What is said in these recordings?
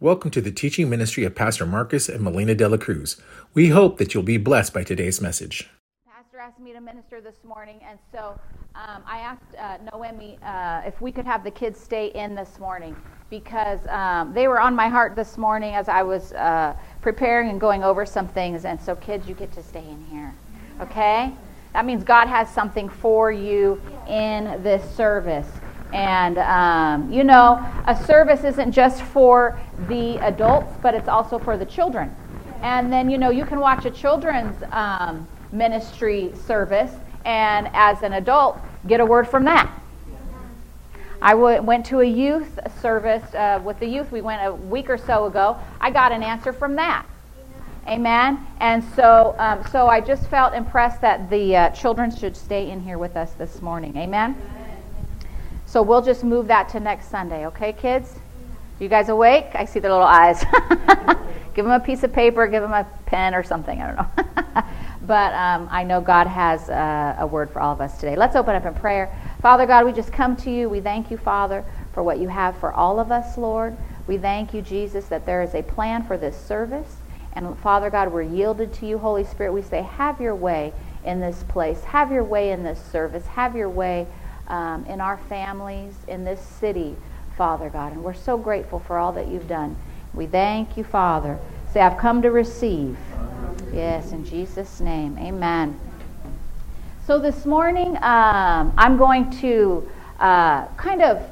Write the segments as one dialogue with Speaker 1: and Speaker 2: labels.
Speaker 1: Welcome to the teaching ministry of Pastor Marcus and Melina De La Cruz. We hope that you'll be blessed by today's message.
Speaker 2: Pastor asked me to minister this morning, and so um, I asked uh, Noemi uh, if we could have the kids stay in this morning because um, they were on my heart this morning as I was uh, preparing and going over some things. And so, kids, you get to stay in here, okay? That means God has something for you in this service. And, um, you know, a service isn't just for the adults, but it's also for the children. And then, you know, you can watch a children's um, ministry service and as an adult get a word from that. I w- went to a youth service uh, with the youth. We went a week or so ago. I got an answer from that. Amen. And so, um, so I just felt impressed that the uh, children should stay in here with us this morning. Amen. So we'll just move that to next Sunday, okay, kids? You guys awake? I see their little eyes. give them a piece of paper, give them a pen or something. I don't know. but um, I know God has uh, a word for all of us today. Let's open up in prayer. Father God, we just come to you. We thank you, Father, for what you have for all of us, Lord. We thank you, Jesus, that there is a plan for this service. And Father God, we're yielded to you, Holy Spirit. We say, have your way in this place. Have your way in this service. Have your way um, in our families, in this city, Father God. And we're so grateful for all that you've done. We thank you, Father. Say, I've come to receive. Yes, in Jesus' name. Amen. So this morning, um, I'm going to uh, kind of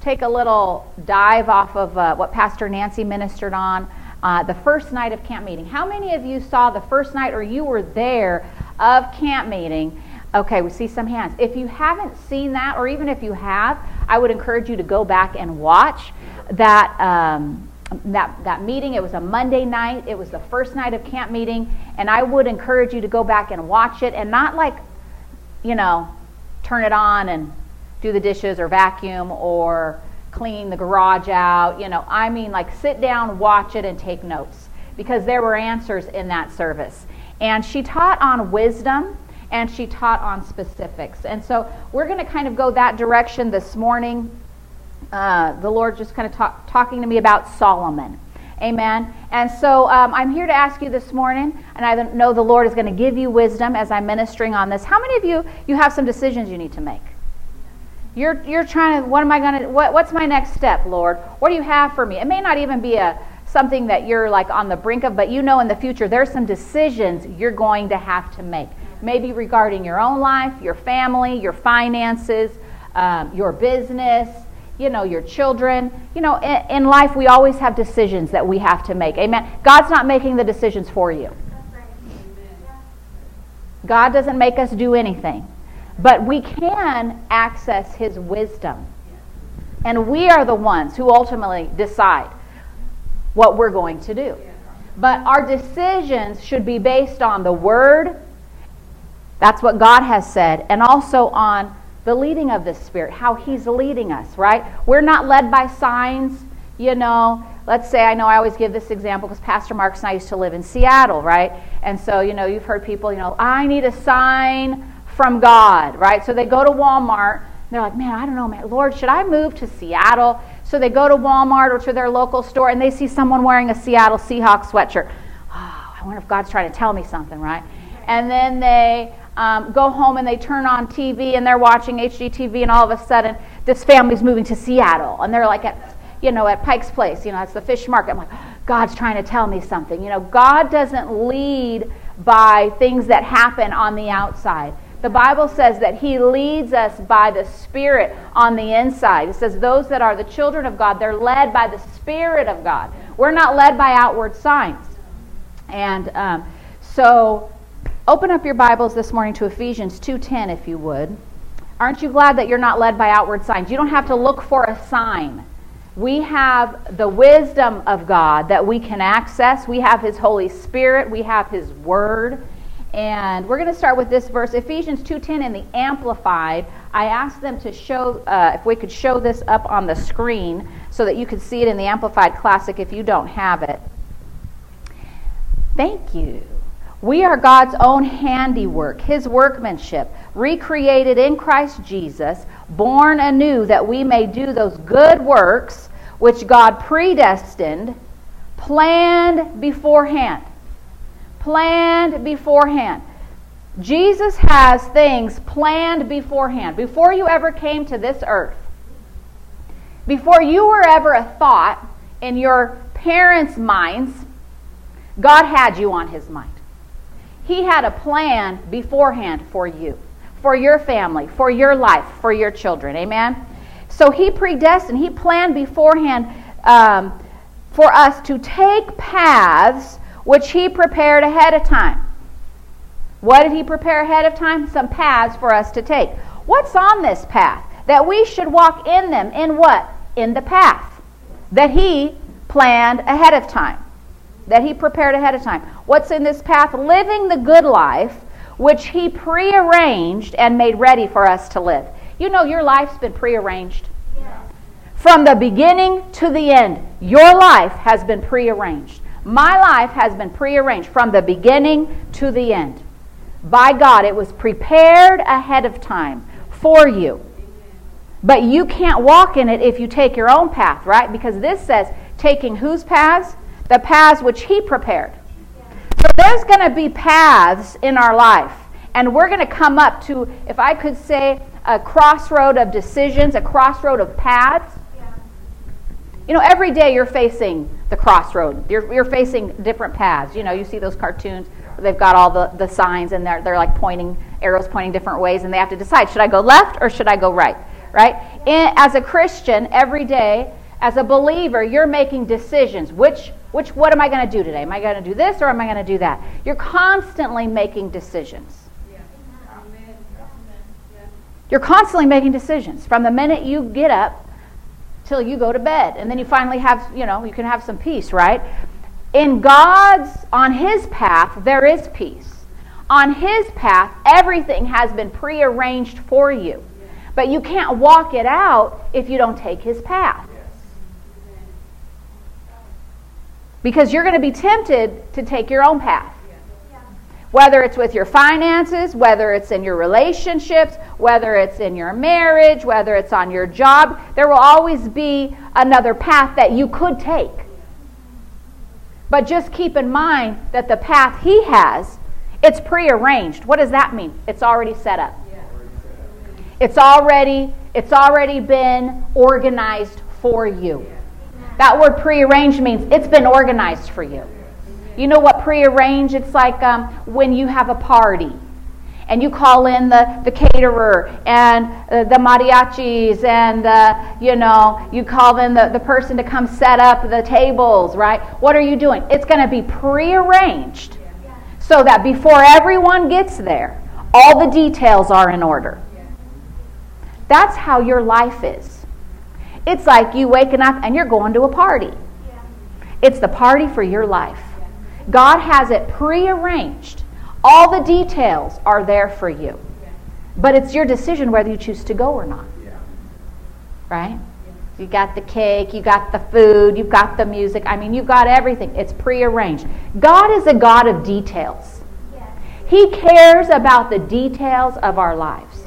Speaker 2: take a little dive off of uh, what Pastor Nancy ministered on uh, the first night of camp meeting. How many of you saw the first night or you were there of camp meeting? Okay, we see some hands. If you haven't seen that, or even if you have, I would encourage you to go back and watch that. Um, that, that meeting, it was a Monday night. It was the first night of camp meeting. And I would encourage you to go back and watch it and not like, you know, turn it on and do the dishes or vacuum or clean the garage out. You know, I mean, like sit down, watch it, and take notes because there were answers in that service. And she taught on wisdom and she taught on specifics. And so we're going to kind of go that direction this morning. Uh, the Lord just kind of talk, talking to me about Solomon. Amen. And so um, I'm here to ask you this morning, and I know the Lord is going to give you wisdom as I'm ministering on this. How many of you you have some decisions you need to make? You're you're trying to. What am I going to? What, what's my next step, Lord? What do you have for me? It may not even be a something that you're like on the brink of, but you know in the future there's some decisions you're going to have to make maybe regarding your own life, your family, your finances, um, your business, you know, your children. You know, in, in, life, we always have decisions that we have to make. Amen. God's not making the decisions for you. God doesn't make us do anything. But we can access His wisdom. And we are the ones who ultimately decide what we're going to do. But our decisions should be based on the Word that's what God has said. And also on the leading of the Spirit, how He's leading us, right? We're not led by signs, you know. Let's say, I know I always give this example because Pastor Marcus and I used to live in Seattle, right? And so, you know, you've heard people, you know, I need a sign from God, right? So they go to Walmart. they're like, man, I don't know, man. Lord, should I move to Seattle? So they go to Walmart or to their local store and they see someone wearing a Seattle Seahawks sweatshirt. Oh, I wonder if God's trying to tell me something, right? And then they um, go home and they turn on TV and they're watching HGTV, and all of a sudden this family's moving to Seattle, and they're like at you know at Pike's Place, you know, it's the fish market. I'm like, God's trying to tell me something. You know, God doesn't lead by things that happen on the outside. The Bible says that He leads us by the Spirit on the inside. It says those that are the children of God, they're led by the Spirit of God. We're not led by outward signs. And um, so Open up your Bibles this morning to Ephesians 2:10 if you would. Aren't you glad that you're not led by outward signs? You don't have to look for a sign. We have the wisdom of God that we can access. We have his Holy Spirit, we have his word. And we're going to start with this verse, Ephesians 2:10 in the Amplified. I asked them to show, uh, if we could show this up on the screen so that you could see it in the Amplified Classic if you don't have it. Thank you. We are God's own handiwork, His workmanship, recreated in Christ Jesus, born anew that we may do those good works which God predestined, planned beforehand. Planned beforehand. Jesus has things planned beforehand. Before you ever came to this earth, before you were ever a thought in your parents' minds, God had you on his mind. He had a plan beforehand for you, for your family, for your life, for your children. Amen? So he predestined, he planned beforehand um, for us to take paths which he prepared ahead of time. What did he prepare ahead of time? Some paths for us to take. What's on this path? That we should walk in them. In what? In the path that he planned ahead of time. That he prepared ahead of time. What's in this path? Living the good life which he prearranged and made ready for us to live. You know, your life's been prearranged. From the beginning to the end, your life has been prearranged. My life has been prearranged from the beginning to the end. By God, it was prepared ahead of time for you. But you can't walk in it if you take your own path, right? Because this says taking whose paths? The paths which He prepared. So there's going to be paths in our life. And we're going to come up to, if I could say, a crossroad of decisions, a crossroad of paths. You know, every day you're facing the crossroad. You're, you're facing different paths. You know, you see those cartoons they've got all the, the signs and they're, they're like pointing, arrows pointing different ways, and they have to decide should I go left or should I go right? Right? And as a Christian, every day, as a believer, you're making decisions. Which, which, what am I going to do today? Am I going to do this or am I going to do that? You're constantly making decisions. You're constantly making decisions from the minute you get up till you go to bed. And then you finally have, you know, you can have some peace, right? In God's, on His path, there is peace. On His path, everything has been prearranged for you. But you can't walk it out if you don't take His path. Because you're going to be tempted to take your own path. Whether it's with your finances, whether it's in your relationships, whether it's in your marriage, whether it's on your job, there will always be another path that you could take. But just keep in mind that the path he has, it's prearranged. What does that mean? It's already set up. It's already it's already been organized for you. That word prearranged means it's been organized for you. You know what prearrange? It's like um, when you have a party and you call in the, the caterer and uh, the mariachis and uh, you know you call in the, the person to come set up the tables right what are you doing it's going to be prearranged so that before everyone gets there all the details are in order that's how your life is it's like you waking up and you're going to a party it's the party for your life God has it prearranged. All the details are there for you. But it's your decision whether you choose to go or not. Right? You got the cake, you got the food, you've got the music. I mean, you've got everything. It's prearranged. God is a God of details. He cares about the details of our lives.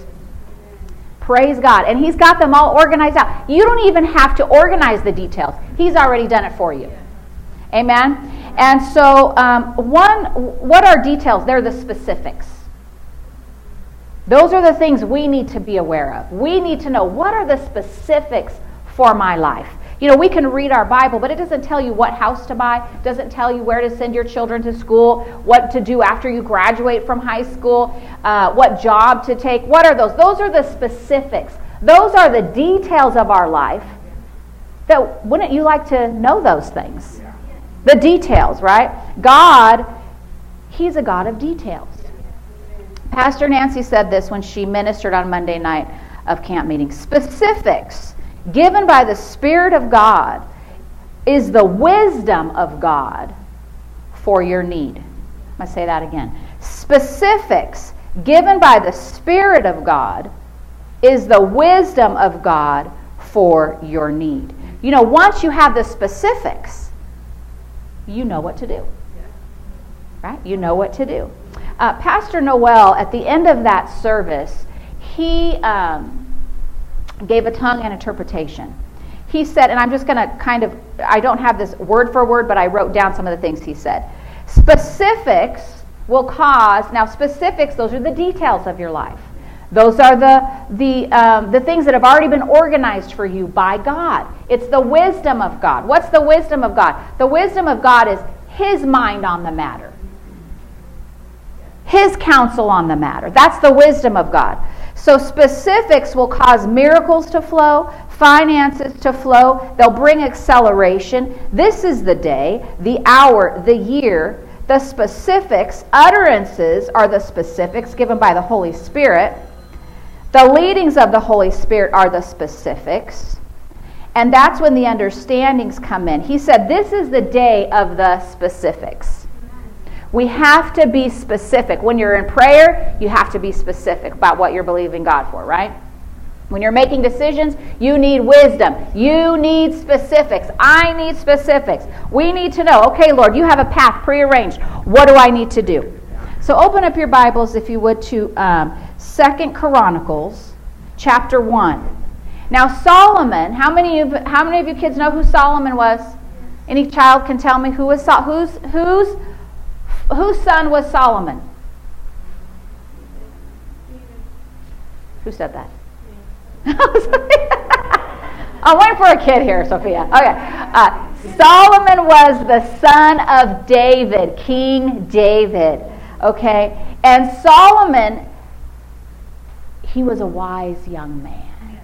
Speaker 2: Praise God. And He's got them all organized out. You don't even have to organize the details, He's already done it for you. Amen? And so, um, one, what are details? They're the specifics. Those are the things we need to be aware of. We need to know what are the specifics for my life. You know, we can read our Bible, but it doesn't tell you what house to buy, doesn't tell you where to send your children to school, what to do after you graduate from high school, uh, what job to take. What are those? Those are the specifics. Those are the details of our life. That wouldn't you like to know those things? The details, right? God, He's a God of details. Pastor Nancy said this when she ministered on Monday night of camp meeting. Specifics given by the Spirit of God is the wisdom of God for your need. I'm going to say that again. Specifics given by the Spirit of God is the wisdom of God for your need. You know, once you have the specifics, you know what to do. Right? You know what to do. Uh, Pastor Noel, at the end of that service, he um, gave a tongue and interpretation. he said, and I'm just going to kind of, I don't have this word for word, but I wrote down some of the things he said. Specifics will cause, now, specifics, those are the details of your life. Those are the, the, um, the things that have already been organized for you by God. It's the wisdom of God. What's the wisdom of God? The wisdom of God is His mind on the matter, His counsel on the matter. That's the wisdom of God. So, specifics will cause miracles to flow, finances to flow, they'll bring acceleration. This is the day, the hour, the year. The specifics, utterances, are the specifics given by the Holy Spirit. The leadings of the Holy Spirit are the specifics. And that's when the understandings come in. He said, This is the day of the specifics. We have to be specific. When you're in prayer, you have to be specific about what you're believing God for, right? When you're making decisions, you need wisdom. You need specifics. I need specifics. We need to know, okay, Lord, you have a path prearranged. What do I need to do? So open up your Bibles, if you would, to um, Second Chronicles chapter 1. Now Solomon, how many of how many of you kids know who Solomon was? Any child can tell me who was whose whose whose son was Solomon? Who said that? I'm waiting for a kid here, Sophia. Okay. Uh, Solomon was the son of David, King David. Okay. And Solomon he was a wise young man.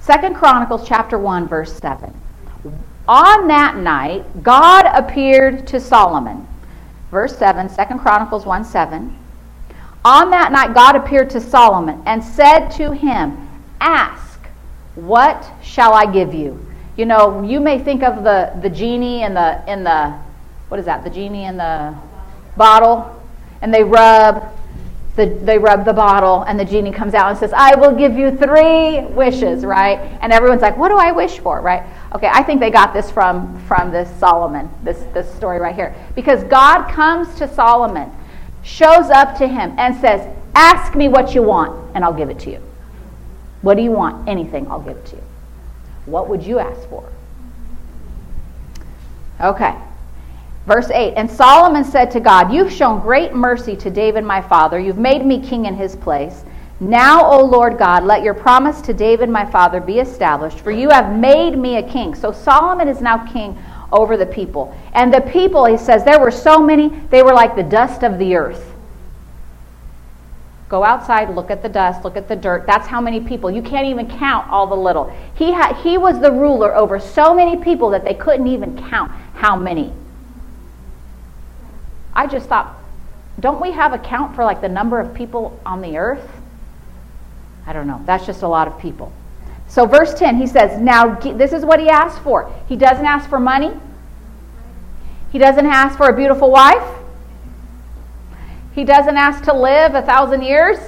Speaker 2: Second Chronicles chapter 1 verse 7. On that night God appeared to Solomon. Verse 7, 2 Chronicles 1 7. On that night God appeared to Solomon and said to him, Ask, what shall I give you? You know, you may think of the, the genie in the in the what is that? The genie in the bottle, and they rub the, they rub the bottle, and the genie comes out and says, I will give you three wishes, right? And everyone's like, What do I wish for, right? Okay, I think they got this from, from this Solomon, this, this story right here. Because God comes to Solomon, shows up to him, and says, Ask me what you want, and I'll give it to you. What do you want? Anything, I'll give it to you. What would you ask for? Okay. Verse 8 And Solomon said to God, You've shown great mercy to David my father. You've made me king in his place. Now, O Lord God, let your promise to David my father be established, for you have made me a king. So Solomon is now king over the people. And the people, he says, there were so many, they were like the dust of the earth. Go outside, look at the dust, look at the dirt. That's how many people. You can't even count all the little. He, ha- he was the ruler over so many people that they couldn't even count how many. I just thought, don't we have a count for like the number of people on the earth? I don't know. That's just a lot of people. So, verse 10, he says, Now, this is what he asked for. He doesn't ask for money, he doesn't ask for a beautiful wife, he doesn't ask to live a thousand years.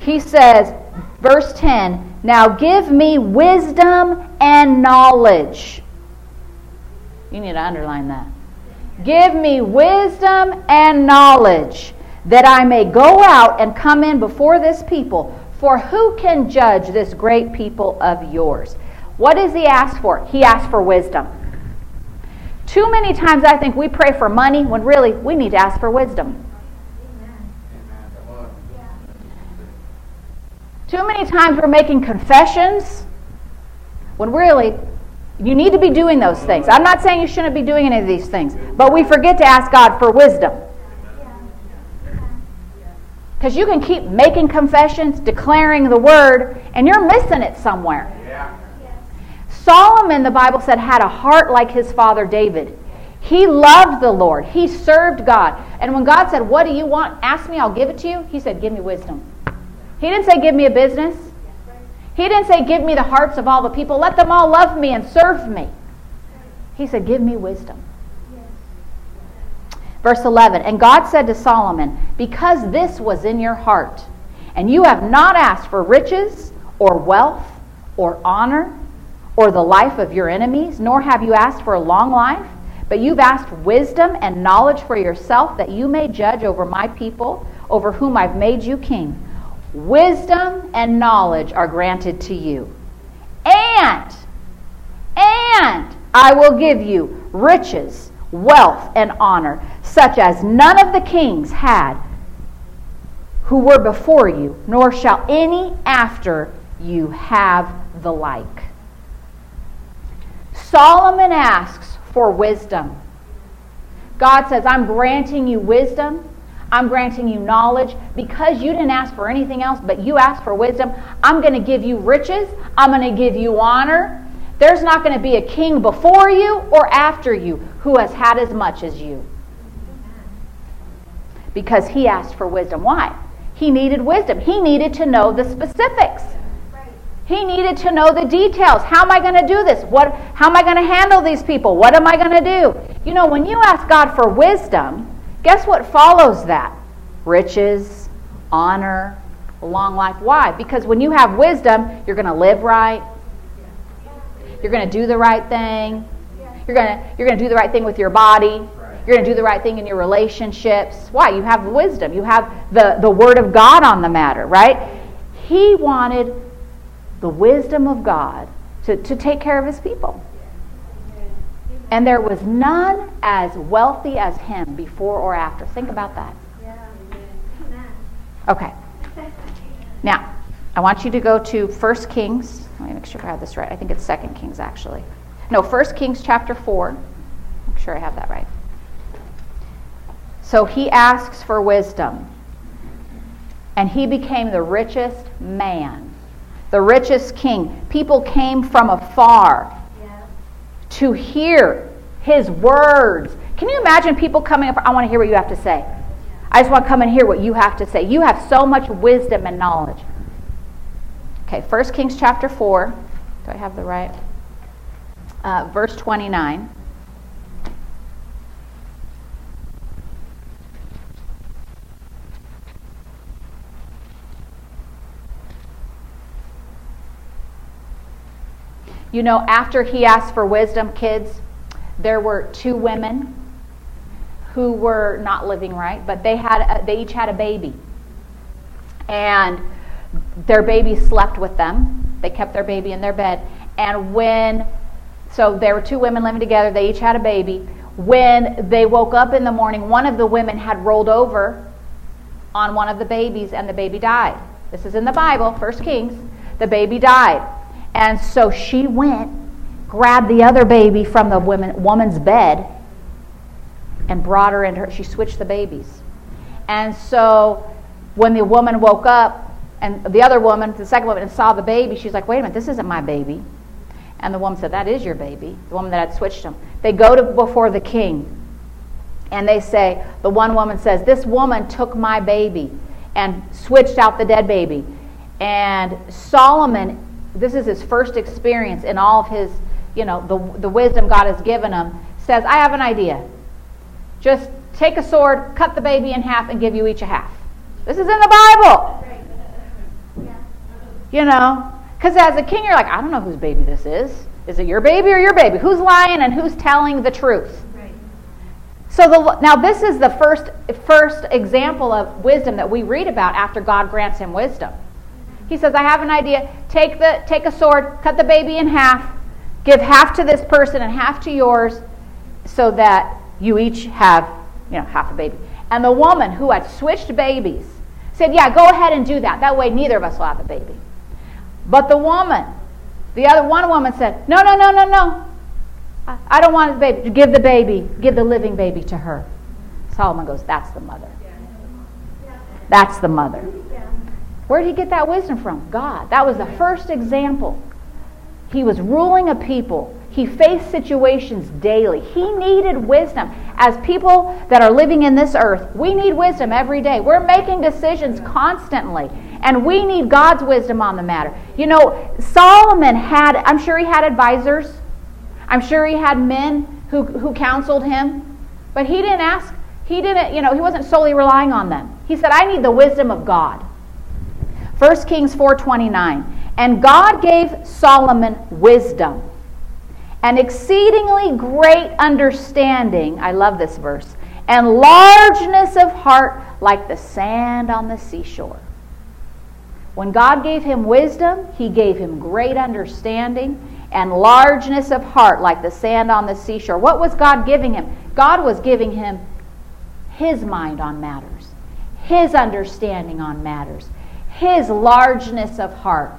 Speaker 2: He says, verse 10, Now give me wisdom and knowledge. You need to underline that. Give me wisdom and knowledge that I may go out and come in before this people. For who can judge this great people of yours? What does he ask for? He asks for wisdom. Too many times I think we pray for money when really we need to ask for wisdom. Too many times we're making confessions when really you need to be doing those things. I'm not saying you shouldn't be doing any of these things, but we forget to ask God for wisdom. Because you can keep making confessions, declaring the word, and you're missing it somewhere. Solomon, the Bible said, had a heart like his father David. He loved the Lord. He served God. And when God said, What do you want? Ask me, I'll give it to you. He said, Give me wisdom. He didn't say, Give me a business. He didn't say, Give me the hearts of all the people. Let them all love me and serve me. He said, Give me wisdom. Verse 11 And God said to Solomon, Because this was in your heart, and you have not asked for riches or wealth or honor or the life of your enemies, nor have you asked for a long life, but you've asked wisdom and knowledge for yourself that you may judge over my people, over whom I've made you king. wisdom and knowledge are granted to you. And, and I will give you riches, wealth, and honor, such as none of the kings had who were before you, nor shall any after you have the like. Solomon asks for wisdom. God says, I'm granting you wisdom. I'm granting you knowledge because you didn't ask for anything else, but you asked for wisdom. I'm going to give you riches. I'm going to give you honor. There's not going to be a king before you or after you who has had as much as you. Because he asked for wisdom. Why? He needed wisdom. He needed to know the specifics. He needed to know the details. How am I going to do this? What, how am I going to handle these people? What am I going to do? You know, when you ask God for wisdom, guess what follows that? Riches, honor, long life. Why? Because when you have wisdom, you're going to live right. You're going to do the right thing. You're going to, you're going to do the right thing with your body. You're going to do the right thing in your relationships. Why? You have wisdom. You have the, the Word of God on the matter, right? He wanted the wisdom of God to, to take care of his people. And there was none as wealthy as him before or after. Think about that. Okay. Now, I want you to go to 1 Kings. Let me make sure I have this right. I think it's 2 Kings, actually. No, 1 Kings chapter 4. Make sure I have that right. So he asks for wisdom. And he became the richest man the richest king. People came from afar yeah. to hear his words. Can you imagine people coming up? I want to hear what you have to say. I just want to come and hear what you have to say. You have so much wisdom and knowledge. Okay, 1 Kings chapter 4. Do I have the right? Uh, verse 29. You know, after he asked for wisdom, kids, there were two women who were not living right, but they had a, they each had a baby. And their baby slept with them. They kept their baby in their bed. And when so there were two women living together, they each had a baby. When they woke up in the morning, one of the women had rolled over on one of the babies and the baby died. This is in the Bible, First Kings. The baby died. And so she went, grabbed the other baby from the woman, woman's bed, and brought her into her. She switched the babies. And so when the woman woke up, and the other woman, the second woman, saw the baby, she's like, wait a minute, this isn't my baby. And the woman said, that is your baby, the woman that had switched them. They go to before the king, and they say, the one woman says, this woman took my baby and switched out the dead baby. And Solomon this is his first experience in all of his, you know, the, the wisdom God has given him, says, I have an idea. Just take a sword, cut the baby in half, and give you each a half. This is in the Bible. You know, because as a king, you're like, I don't know whose baby this is. Is it your baby or your baby? Who's lying and who's telling the truth? Right. So the, now this is the first first example of wisdom that we read about after God grants him wisdom. He says, I have an idea. Take, the, take a sword, cut the baby in half, give half to this person and half to yours, so that you each have you know, half a baby. And the woman who had switched babies said, Yeah, go ahead and do that. That way neither of us will have a baby. But the woman, the other one woman said, No, no, no, no, no. I don't want the baby. Give the baby, give the living baby to her. Solomon goes, That's the mother. That's the mother. Where did he get that wisdom from? God. That was the first example. He was ruling a people. He faced situations daily. He needed wisdom. As people that are living in this earth, we need wisdom every day. We're making decisions constantly, and we need God's wisdom on the matter. You know, Solomon had, I'm sure he had advisors. I'm sure he had men who, who counseled him, but he didn't ask, he didn't, you know, he wasn't solely relying on them. He said, I need the wisdom of God. 1 Kings 4:29. And God gave Solomon wisdom and exceedingly great understanding. I love this verse. And largeness of heart like the sand on the seashore. When God gave him wisdom, he gave him great understanding and largeness of heart like the sand on the seashore. What was God giving him? God was giving him his mind on matters, his understanding on matters, his largeness of heart.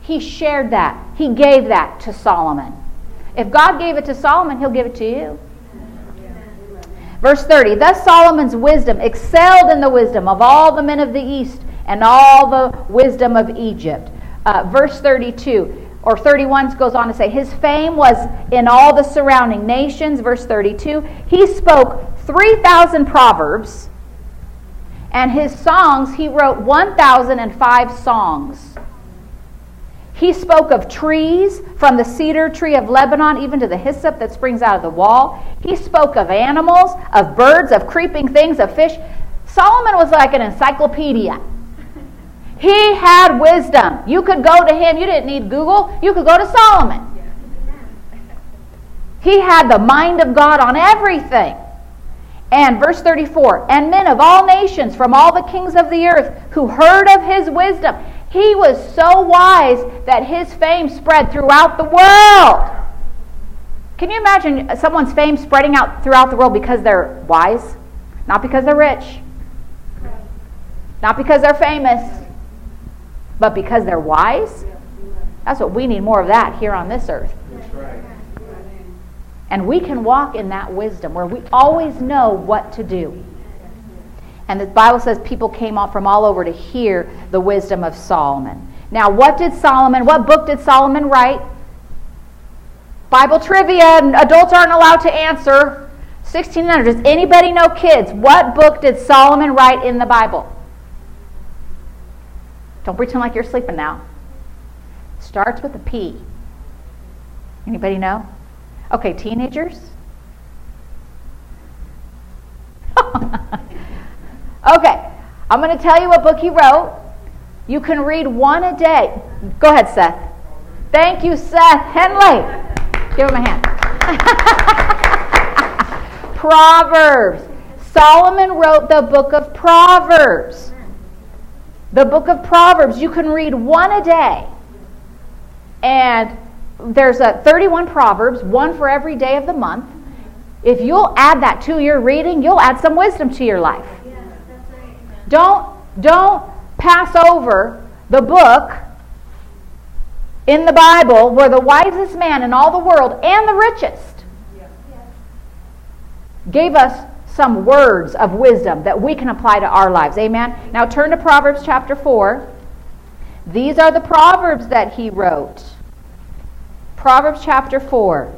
Speaker 2: He shared that. He gave that to Solomon. If God gave it to Solomon, he'll give it to you. Verse 30 Thus Solomon's wisdom excelled in the wisdom of all the men of the east and all the wisdom of Egypt. Uh, verse 32 or 31 goes on to say, His fame was in all the surrounding nations. Verse 32 He spoke 3,000 proverbs, and his songs, he wrote 1,005 songs. He spoke of trees, from the cedar tree of Lebanon even to the hyssop that springs out of the wall. He spoke of animals, of birds, of creeping things, of fish. Solomon was like an encyclopedia. He had wisdom. You could go to him. You didn't need Google. You could go to Solomon. He had the mind of God on everything. And verse 34 And men of all nations from all the kings of the earth who heard of his wisdom. He was so wise that his fame spread throughout the world. Can you imagine someone's fame spreading out throughout the world because they're wise? Not because they're rich. Not because they're famous. But because they're wise? That's what we need more of that here on this earth. And we can walk in that wisdom where we always know what to do. And the Bible says people came off from all over to hear the wisdom of Solomon. Now, what did Solomon, what book did Solomon write? Bible trivia, adults aren't allowed to answer. 1600. Does anybody know kids? What book did Solomon write in the Bible? Don't pretend like you're sleeping now. Starts with a P. Anybody know? Okay, teenagers? Okay, I'm going to tell you what book he wrote. You can read one a day. Go ahead, Seth. Thank you, Seth Henley. Give him a hand. Proverbs. Solomon wrote the book of Proverbs. The book of Proverbs. You can read one a day. And there's a 31 Proverbs, one for every day of the month. If you'll add that to your reading, you'll add some wisdom to your life. Don't, don't pass over the book in the Bible where the wisest man in all the world and the richest gave us some words of wisdom that we can apply to our lives. Amen. Now turn to Proverbs chapter 4. These are the Proverbs that he wrote. Proverbs chapter 4.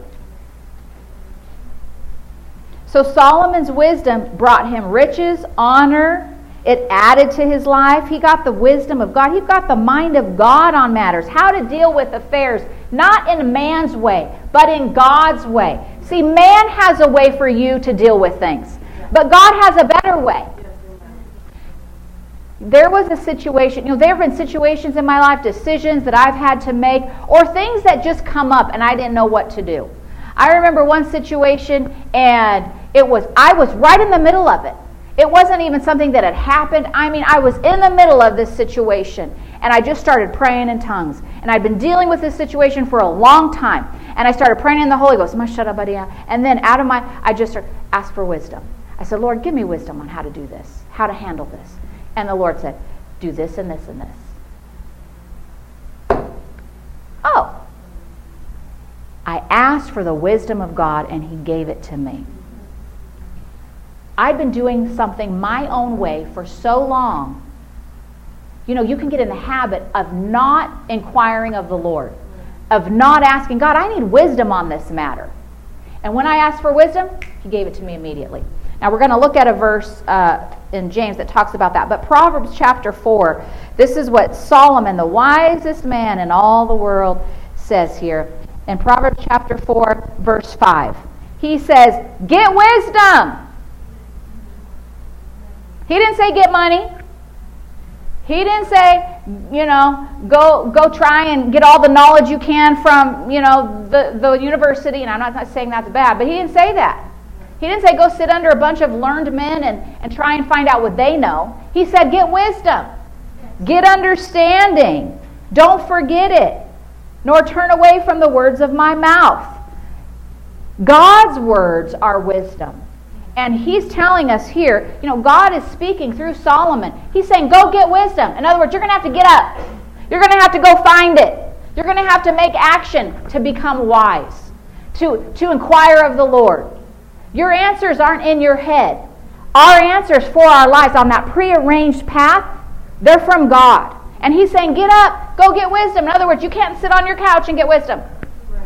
Speaker 2: So Solomon's wisdom brought him riches, honor, it added to his life. He got the wisdom of God. He got the mind of God on matters, how to deal with affairs, not in man's way, but in God's way. See, man has a way for you to deal with things, but God has a better way. There was a situation, you know, there have been situations in my life, decisions that I've had to make, or things that just come up and I didn't know what to do. I remember one situation and it was, I was right in the middle of it. It wasn't even something that had happened. I mean, I was in the middle of this situation and I just started praying in tongues. And I'd been dealing with this situation for a long time. And I started praying in the Holy Ghost. And then out of my, I just asked for wisdom. I said, Lord, give me wisdom on how to do this, how to handle this. And the Lord said, do this and this and this. Oh. I asked for the wisdom of God and He gave it to me. I've been doing something my own way for so long. You know, you can get in the habit of not inquiring of the Lord, of not asking God, I need wisdom on this matter. And when I asked for wisdom, He gave it to me immediately. Now, we're going to look at a verse uh, in James that talks about that. But Proverbs chapter 4, this is what Solomon, the wisest man in all the world, says here. In Proverbs chapter 4, verse 5, he says, Get wisdom he didn't say get money. He didn't say, you know, go go try and get all the knowledge you can from, you know, the, the university. And I'm not, not saying that's bad, but he didn't say that. He didn't say go sit under a bunch of learned men and, and try and find out what they know. He said get wisdom. Get understanding. Don't forget it, nor turn away from the words of my mouth. God's words are wisdom. And he's telling us here, you know, God is speaking through Solomon. He's saying, go get wisdom. In other words, you're going to have to get up. You're going to have to go find it. You're going to have to make action to become wise, to, to inquire of the Lord. Your answers aren't in your head. Our answers for our lives on that prearranged path, they're from God. And He's saying, get up, go get wisdom. In other words, you can't sit on your couch and get wisdom.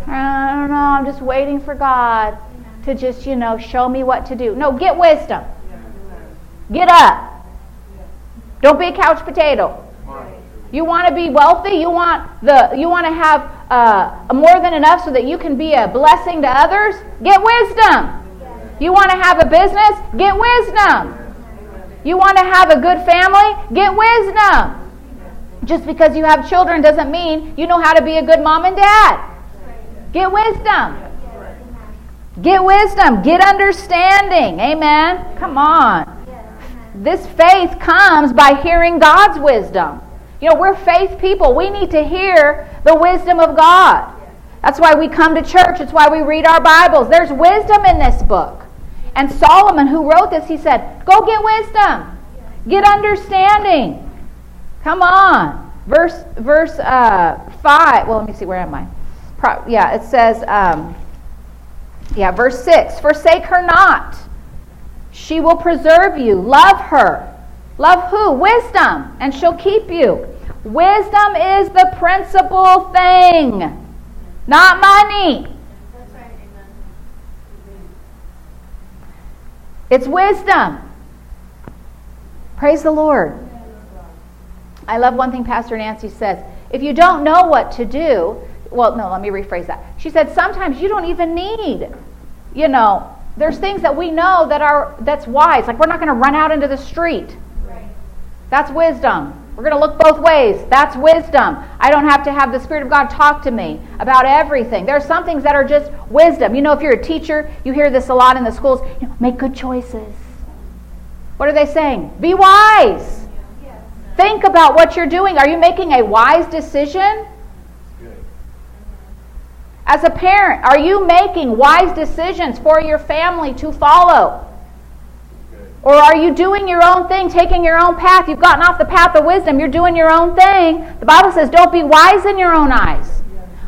Speaker 2: I don't know, I'm just waiting for God to just, you know, show me what to do. No, get wisdom. Get up. Don't be a couch potato. You want to be wealthy. You want the. You want to have uh, more than enough so that you can be a blessing to others. Get wisdom. You want to have a business. Get wisdom. You want to have a good family. Get wisdom. Just because you have children doesn't mean you know how to be a good mom and dad. Get wisdom. Get wisdom. Get understanding. Amen. Come on. This faith comes by hearing God's wisdom. You know, we're faith people. We need to hear the wisdom of God. That's why we come to church. It's why we read our Bibles. There's wisdom in this book. And Solomon, who wrote this, he said, Go get wisdom, get understanding. Come on. Verse, verse uh, 5. Well, let me see, where am I? Pro, yeah, it says, um, yeah, verse 6 Forsake her not. She will preserve you. Love her. Love who? Wisdom, and she'll keep you. Wisdom is the principal thing, not money. It's wisdom. Praise the Lord. I love one thing Pastor Nancy says. If you don't know what to do, well, no, let me rephrase that. She said sometimes you don't even need, you know, there's things that we know that are that's wise. Like we're not going to run out into the street. That's wisdom. We're going to look both ways. That's wisdom. I don't have to have the Spirit of God talk to me about everything. There are some things that are just wisdom. You know, if you're a teacher, you hear this a lot in the schools. You know, make good choices. What are they saying? Be wise. Think about what you're doing. Are you making a wise decision? As a parent, are you making wise decisions for your family to follow? Or are you doing your own thing, taking your own path? You've gotten off the path of wisdom. You're doing your own thing. The Bible says, don't be wise in your own eyes.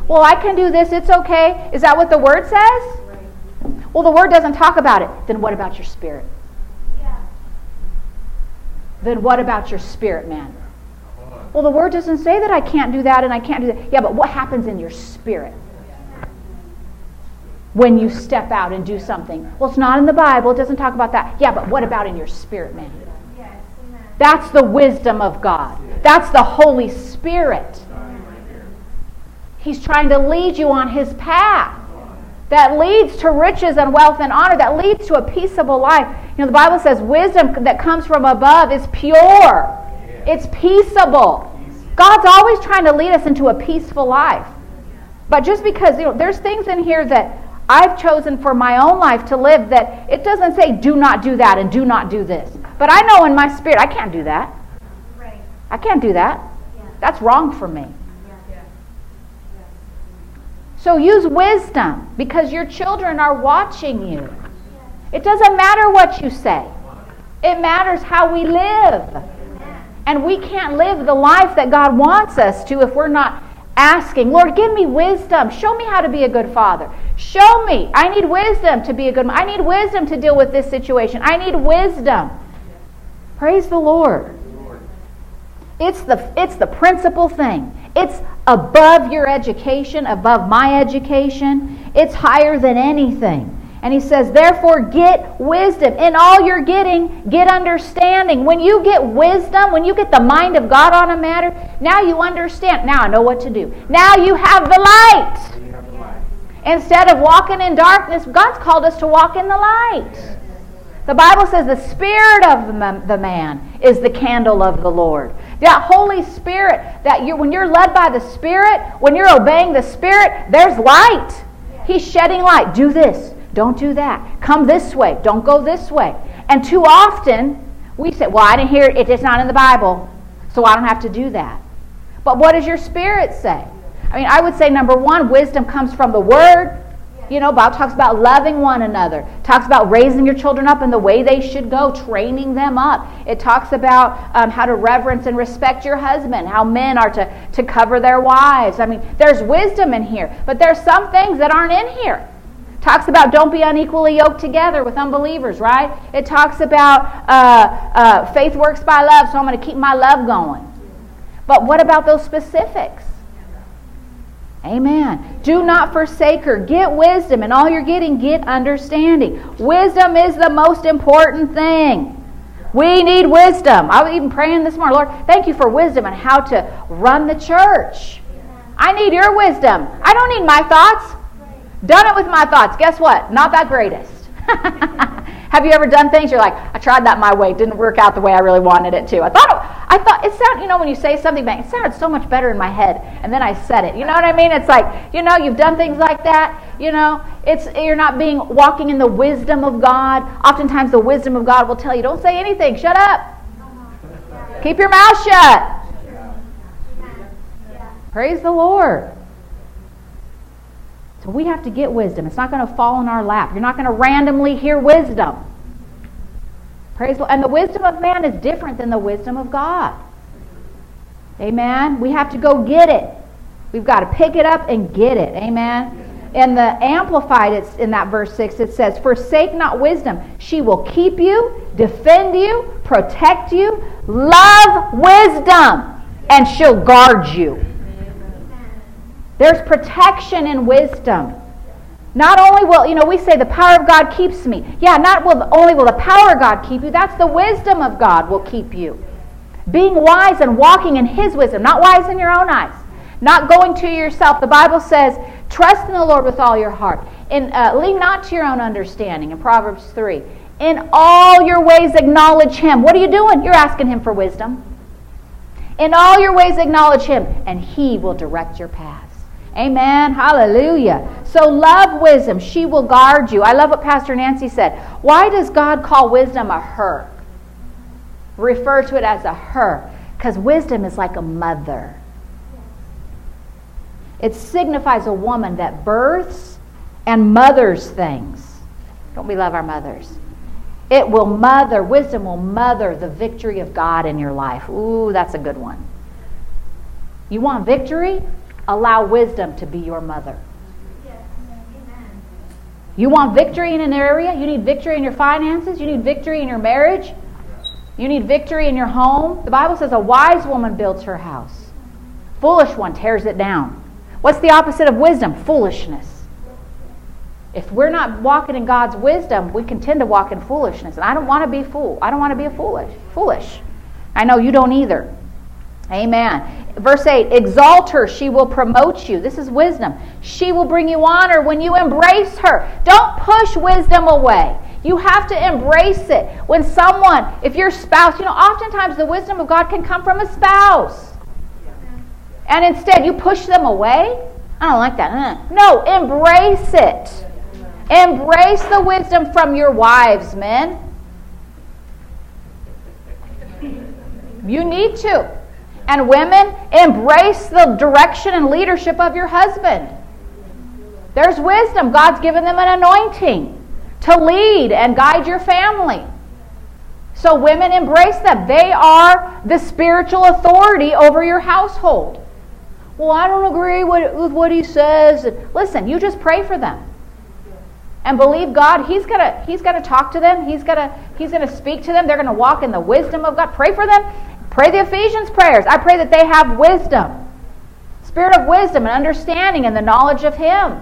Speaker 2: Well, I can do this. It's okay. Is that what the Word says? Well, the Word doesn't talk about it. Then what about your spirit? Then what about your spirit, man? Well, the Word doesn't say that I can't do that and I can't do that. Yeah, but what happens in your spirit? When you step out and do something. Well, it's not in the Bible. It doesn't talk about that. Yeah, but what about in your spirit, man? That's the wisdom of God. That's the Holy Spirit. He's trying to lead you on His path that leads to riches and wealth and honor, that leads to a peaceable life. You know, the Bible says wisdom that comes from above is pure, it's peaceable. God's always trying to lead us into a peaceful life. But just because, you know, there's things in here that I've chosen for my own life to live that it doesn't say do not do that and do not do this. But I know in my spirit I can't do that. Right. I can't do that. Yeah. That's wrong for me. Yeah. So use wisdom because your children are watching you. It doesn't matter what you say. It matters how we live. And we can't live the life that God wants us to if we're not asking, Lord, give me wisdom. Show me how to be a good father. Show me. I need wisdom to be a good I need wisdom to deal with this situation. I need wisdom. Praise the Lord. It's the it's the principal thing. It's above your education, above my education. It's higher than anything. And he says, therefore, get wisdom. In all you're getting, get understanding. When you get wisdom, when you get the mind of God on a matter, now you understand. Now I know what to do. Now you have the light. Instead of walking in darkness, God's called us to walk in the light. The Bible says the spirit of the man is the candle of the Lord. That Holy Spirit, that you when you're led by the Spirit, when you're obeying the Spirit, there's light. He's shedding light. Do this. Don't do that. Come this way. Don't go this way. And too often, we say, well, I didn't hear it. It's not in the Bible. so I don't have to do that. But what does your spirit say? I mean, I would say number one, wisdom comes from the Word. You know, Bob talks about loving one another, talks about raising your children up in the way they should go, training them up. It talks about um, how to reverence and respect your husband, how men are to, to cover their wives. I mean, there's wisdom in here, but there's some things that aren't in here. Talks about don't be unequally yoked together with unbelievers, right? It talks about uh, uh, faith works by love, so I'm going to keep my love going. But what about those specifics? Amen. Do not forsake her. Get wisdom, and all you're getting, get understanding. Wisdom is the most important thing. We need wisdom. I was even praying this morning, Lord, thank you for wisdom and how to run the church. I need your wisdom. I don't need my thoughts. Done it with my thoughts. Guess what? Not that greatest. Have you ever done things you're like, I tried that my way, didn't work out the way I really wanted it to. I thought it, I thought it sounded, you know, when you say something, it sounded so much better in my head, and then I said it. You know what I mean? It's like, you know, you've done things like that. You know, it's you're not being walking in the wisdom of God. Oftentimes, the wisdom of God will tell you, don't say anything, shut up, keep your mouth shut. Praise the Lord. So we have to get wisdom. It's not going to fall in our lap. You're not going to randomly hear wisdom. Praise the And the wisdom of man is different than the wisdom of God. Amen. We have to go get it. We've got to pick it up and get it. Amen. In the Amplified, it's in that verse 6, it says, Forsake not wisdom. She will keep you, defend you, protect you. Love wisdom, and she'll guard you. There's protection in wisdom. Not only will, you know, we say the power of God keeps me. Yeah, not will, only will the power of God keep you, that's the wisdom of God will keep you. Being wise and walking in His wisdom, not wise in your own eyes. Not going to yourself. The Bible says, trust in the Lord with all your heart. And uh, lean not to your own understanding in Proverbs 3. In all your ways acknowledge Him. What are you doing? You're asking Him for wisdom. In all your ways acknowledge Him, and He will direct your path. Amen. Hallelujah. So love wisdom. She will guard you. I love what Pastor Nancy said. Why does God call wisdom a her? Refer to it as a her. Because wisdom is like a mother. It signifies a woman that births and mothers things. Don't we love our mothers? It will mother, wisdom will mother the victory of God in your life. Ooh, that's a good one. You want victory? Allow wisdom to be your mother. You want victory in an area? You need victory in your finances? You need victory in your marriage? You need victory in your home? The Bible says a wise woman builds her house. Foolish one tears it down. What's the opposite of wisdom? Foolishness. If we're not walking in God's wisdom, we can tend to walk in foolishness. And I don't want to be fool. I don't want to be a foolish. Foolish. I know you don't either. Amen. Verse 8 Exalt her, she will promote you. This is wisdom. She will bring you honor when you embrace her. Don't push wisdom away. You have to embrace it. When someone, if your spouse, you know, oftentimes the wisdom of God can come from a spouse. And instead you push them away. I don't like that. No, embrace it. Embrace the wisdom from your wives, men. You need to. And women, embrace the direction and leadership of your husband. There's wisdom. God's given them an anointing to lead and guide your family. So, women, embrace them. They are the spiritual authority over your household. Well, I don't agree with, what he says. Listen, you just pray for them and believe God. He's gonna He's gonna talk to them. He's gonna He's gonna speak to them. They're gonna walk in the wisdom of God. Pray for them Pray the Ephesians prayers. I pray that they have wisdom, spirit of wisdom and understanding and the knowledge of Him.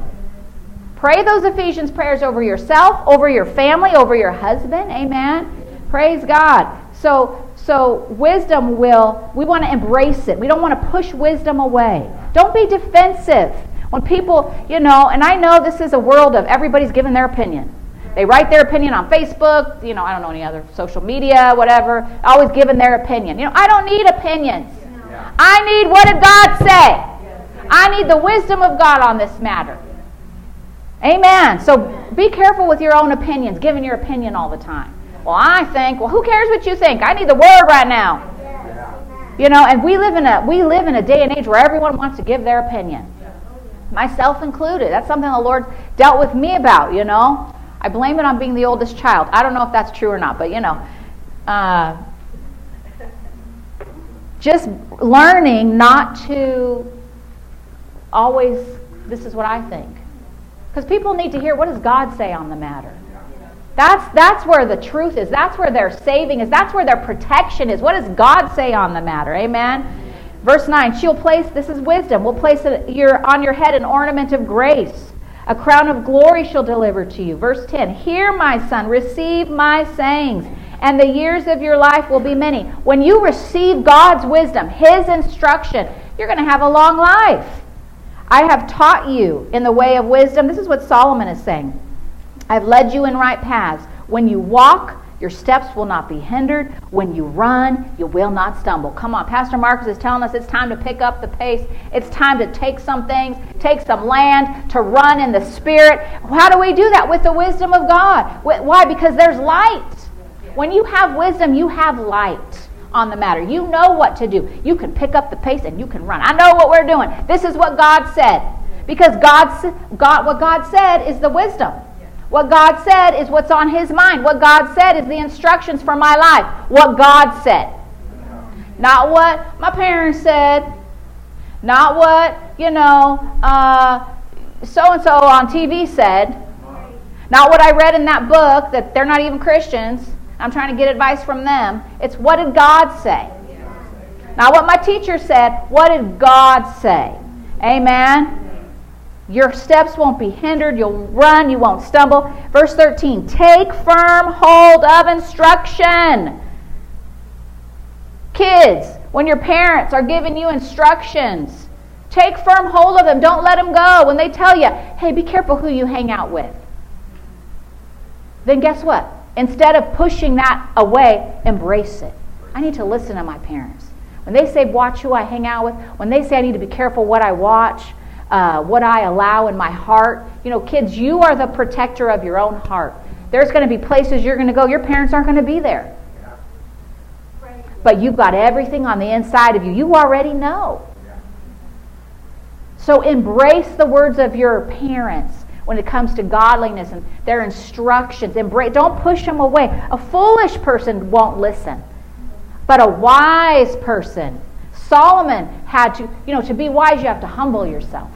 Speaker 2: Pray those Ephesians prayers over yourself, over your family, over your husband. Amen. Praise God. So, so wisdom will, we want to embrace it. We don't want to push wisdom away. Don't be defensive. When people, you know, and I know this is a world of everybody's giving their opinion. They write their opinion on Facebook, you know, I don't know any other social media, whatever, always giving their opinion. You know, I don't need opinions. I need what did God say? I need the wisdom of God on this matter. Amen. So be careful with your own opinions, giving your opinion all the time. Well, I think, well, who cares what you think? I need the word right now. You know, and we live in a we live in a day and age where everyone wants to give their opinion. Myself included. That's something the Lord dealt with me about, you know. I blame it on being the oldest child. I don't know if that's true or not, but you know. Uh, just learning not to always, this is what I think. Because people need to hear what does God say on the matter? That's, that's where the truth is. That's where their saving is. That's where their protection is. What does God say on the matter? Amen. Verse 9, she'll place, this is wisdom, will place your, on your head an ornament of grace. A crown of glory shall deliver to you. Verse 10, Hear, my son, receive my sayings, and the years of your life will be many. When you receive God's wisdom, His instruction, you're going to have a long life. I have taught you in the way of wisdom. This is what Solomon is saying. I've led you in right paths. When you walk, your steps will not be hindered. When you run, you will not stumble. Come on, Pastor Marcus is telling us it's time to pick up the pace. It's time to take some things, take some land, to run in the Spirit. How do we do that? With the wisdom of God. Why? Because there's light. When you have wisdom, you have light on the matter. You know what to do. You can pick up the pace and you can run. I know what we're doing. This is what God said. Because God, God, what God said is the wisdom. What God said is what's on his mind. What God said is the instructions for my life. What God said. Not what my parents said. Not what, you know, so and so on TV said. Not what I read in that book that they're not even Christians. I'm trying to get advice from them. It's what did God say? Not what my teacher said. What did God say? Amen. Your steps won't be hindered. You'll run. You won't stumble. Verse 13 Take firm hold of instruction. Kids, when your parents are giving you instructions, take firm hold of them. Don't let them go. When they tell you, hey, be careful who you hang out with, then guess what? Instead of pushing that away, embrace it. I need to listen to my parents. When they say, watch who I hang out with, when they say I need to be careful what I watch, uh, what I allow in my heart. You know, kids, you are the protector of your own heart. There's going to be places you're going to go, your parents aren't going to be there. But you've got everything on the inside of you. You already know. So embrace the words of your parents when it comes to godliness and their instructions. Embrace, don't push them away. A foolish person won't listen, but a wise person. Solomon had to, you know, to be wise, you have to humble yourself.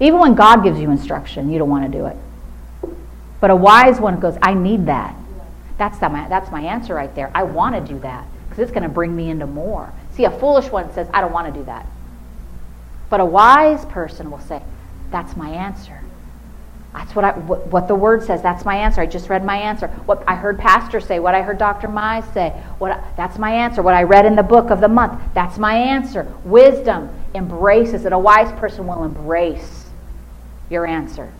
Speaker 2: Even when God gives you instruction, you don't want to do it. But a wise one goes, I need that. That's, the, that's my answer right there. I want to do that because it's going to bring me into more. See, a foolish one says, I don't want to do that. But a wise person will say, That's my answer. That's what, I, what, what, the word says. That's my answer. I just read my answer. What I heard Pastor say, what I heard Dr. Mize say, what that's my answer. What I read in the book of the month, that's my answer. Wisdom embraces it. A wise person will embrace your answer.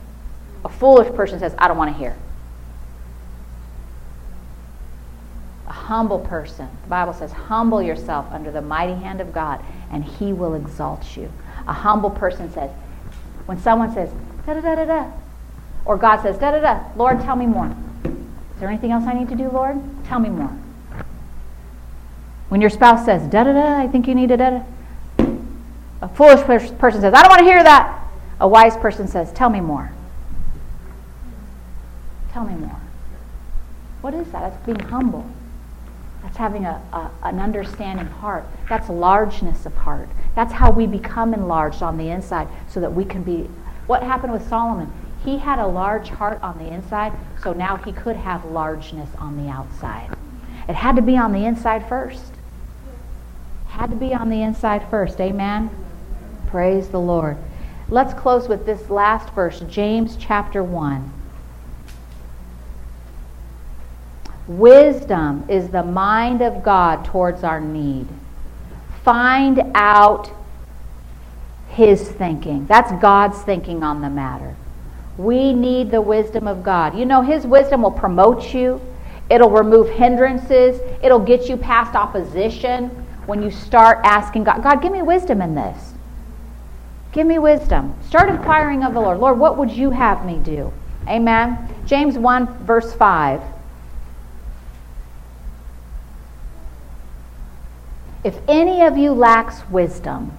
Speaker 2: A foolish person says, I don't want to hear. A humble person, the Bible says, humble yourself under the mighty hand of God, and he will exalt you. A humble person says, when someone says, da da da da da, or God says, da da da, Lord, tell me more. Is there anything else I need to do, Lord? Tell me more. When your spouse says, da da da, I think you need to da da, a foolish person says, I don't want to hear that. A wise person says, Tell me more. Tell me more. What is that? That's being humble. That's having a, a, an understanding heart. That's largeness of heart. That's how we become enlarged on the inside so that we can be. What happened with Solomon? He had a large heart on the inside, so now he could have largeness on the outside. It had to be on the inside first. Had to be on the inside first. Amen? Praise the Lord. Let's close with this last verse, James chapter 1. Wisdom is the mind of God towards our need. Find out his thinking. That's God's thinking on the matter. We need the wisdom of God. You know, his wisdom will promote you, it'll remove hindrances, it'll get you past opposition when you start asking God, God, give me wisdom in this. Give me wisdom. Start inquiring of the Lord. Lord, what would you have me do? Amen. James 1, verse 5. If any of you lacks wisdom,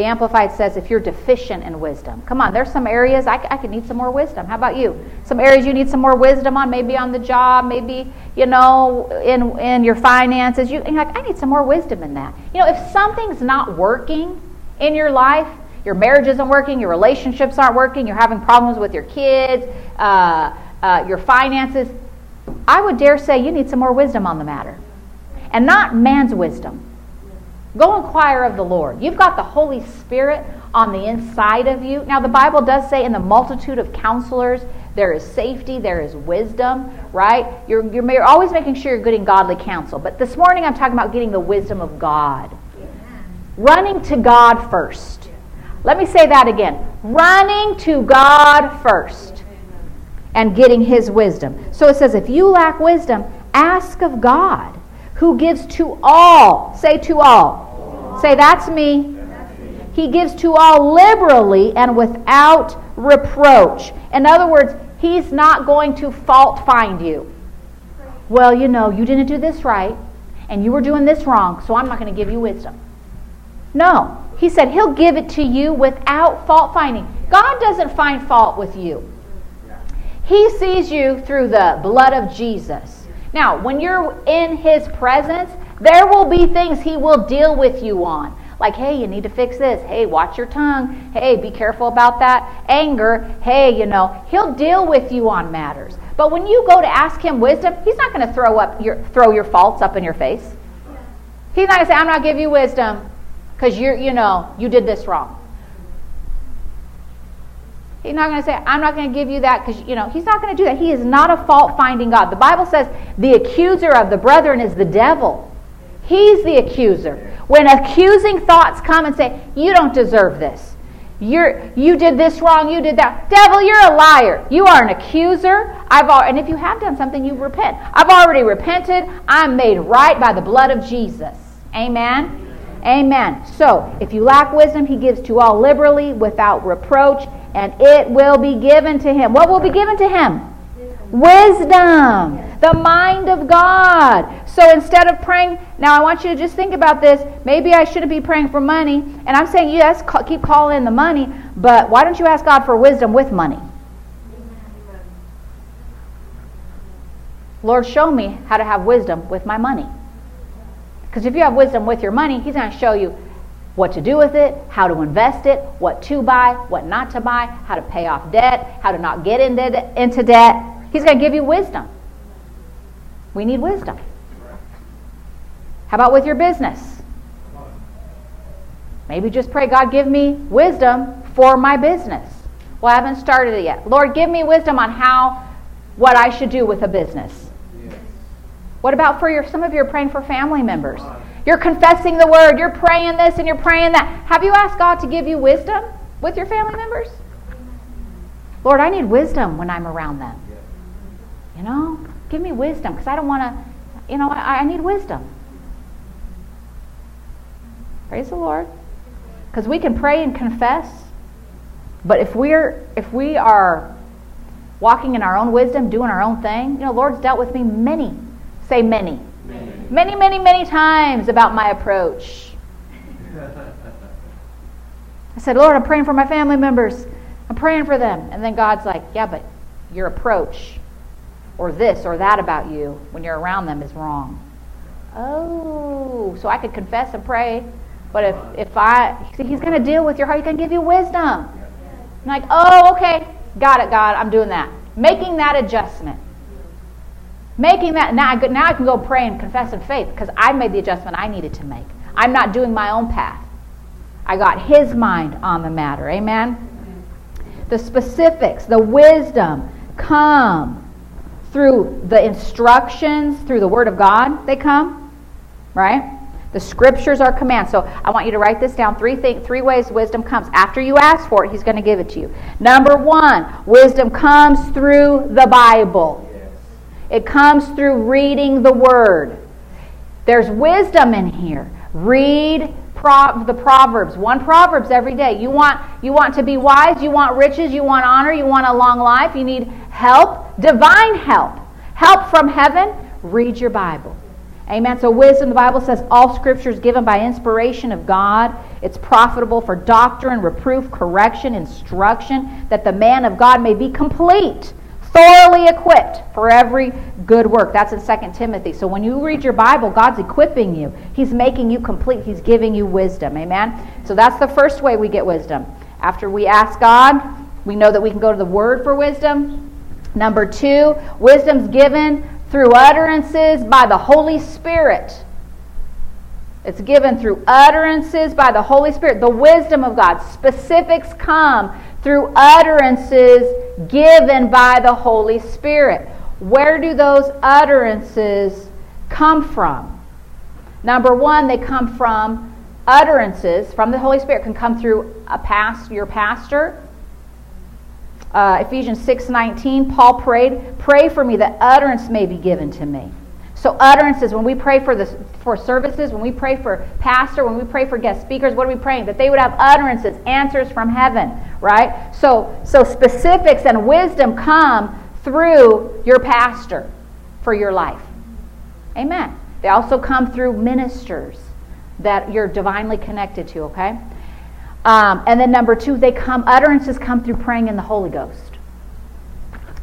Speaker 2: the Amplified says if you're deficient in wisdom, come on, there's some areas I, I could need some more wisdom. How about you? Some areas you need some more wisdom on, maybe on the job, maybe, you know, in, in your finances. You, you're like, I need some more wisdom in that. You know, if something's not working in your life, your marriage isn't working, your relationships aren't working, you're having problems with your kids, uh, uh, your finances, I would dare say you need some more wisdom on the matter. And not man's wisdom Go inquire of the Lord. You've got the Holy Spirit on the inside of you. Now, the Bible does say in the multitude of counselors, there is safety, there is wisdom, right? You're, you're, you're always making sure you're getting godly counsel. But this morning, I'm talking about getting the wisdom of God. Running to God first. Let me say that again. Running to God first and getting His wisdom. So it says, if you lack wisdom, ask of God who gives to all. Say to all. Say, that's me. He gives to all liberally and without reproach. In other words, he's not going to fault find you. Well, you know, you didn't do this right, and you were doing this wrong, so I'm not going to give you wisdom. No. He said he'll give it to you without fault finding. God doesn't find fault with you. He sees you through the blood of Jesus. Now, when you're in His presence, there will be things He will deal with you on. Like, hey, you need to fix this. Hey, watch your tongue. Hey, be careful about that anger. Hey, you know, He'll deal with you on matters. But when you go to ask Him wisdom, He's not going to throw up your throw your faults up in your face. He's not going to say, "I'm not give you wisdom because you're, you know, you did this wrong." He's not going to say, I'm not going to give you that because, you know, he's not going to do that. He is not a fault finding God. The Bible says the accuser of the brethren is the devil. He's the accuser. When accusing thoughts come and say, You don't deserve this. You're, you did this wrong, you did that. Devil, you're a liar. You are an accuser. I've al- and if you have done something, you repent. I've already repented. I'm made right by the blood of Jesus. Amen. Amen. So, if you lack wisdom, he gives to all liberally without reproach and it will be given to him. What will be given to him? Wisdom, the mind of God. So instead of praying, now I want you to just think about this. Maybe I shouldn't be praying for money. And I'm saying, yes, keep calling in the money, but why don't you ask God for wisdom with money? Lord, show me how to have wisdom with my money. Because if you have wisdom with your money, He's going to show you what to do with it, how to invest it, what to buy, what not to buy, how to pay off debt, how to not get into, into debt. He's going to give you wisdom. We need wisdom. How about with your business? Maybe just pray, God, give me wisdom for my business. Well, I haven't started it yet. Lord, give me wisdom on how, what I should do with a business. Yes. What about for your, some of you are praying for family members? You're confessing the word. You're praying this and you're praying that. Have you asked God to give you wisdom with your family members? Lord, I need wisdom when I'm around them. You know, give me wisdom because I don't want to, you know, I, I need wisdom. Praise the Lord. Because we can pray and confess, but if we're if we are walking in our own wisdom, doing our own thing, you know, Lord's dealt with me many, say many, many, many, many times about my approach. I said, Lord, I'm praying for my family members. I'm praying for them. And then God's like, yeah, but your approach or this or that about you when you're around them is wrong. Oh, so I could confess and pray, but if, if I, see, he's going to deal with your heart, he's going to give you wisdom. I'm like, oh, okay, got it, God, I'm doing that. Making that adjustment. Making that, now I, now I can go pray and confess in faith because I made the adjustment I needed to make. I'm not doing my own path. I got His mind on the matter. Amen? The specifics, the wisdom come through the instructions, through the Word of God, they come, right? The scriptures are commands. So I want you to write this down. Three things, three ways wisdom comes. After you ask for it, he's going to give it to you. Number one, wisdom comes through the Bible. It comes through reading the Word. There's wisdom in here. Read pro- the Proverbs. One Proverbs every day. You want, you want to be wise, you want riches, you want honor, you want a long life, you need help, divine help. Help from heaven. Read your Bible Amen. So, wisdom, the Bible says, all scripture is given by inspiration of God. It's profitable for doctrine, reproof, correction, instruction, that the man of God may be complete, thoroughly equipped for every good work. That's in 2 Timothy. So, when you read your Bible, God's equipping you, He's making you complete, He's giving you wisdom. Amen. So, that's the first way we get wisdom. After we ask God, we know that we can go to the Word for wisdom. Number two, wisdom's given through utterances by the Holy Spirit. It's given through utterances by the Holy Spirit. The wisdom of God. Specifics come through utterances given by the Holy Spirit. Where do those utterances come from? Number one, they come from utterances from the Holy Spirit, can come through a past, your pastor, uh, Ephesians 6:19, Paul prayed, "Pray for me that utterance may be given to me." So utterances, when we pray for the for services, when we pray for pastor, when we pray for guest speakers, what are we praying? That they would have utterances, answers from heaven, right? So so specifics and wisdom come through your pastor for your life. Amen. They also come through ministers that you're divinely connected to, okay? Um, and then number two, they come, utterances come through praying in the Holy Ghost.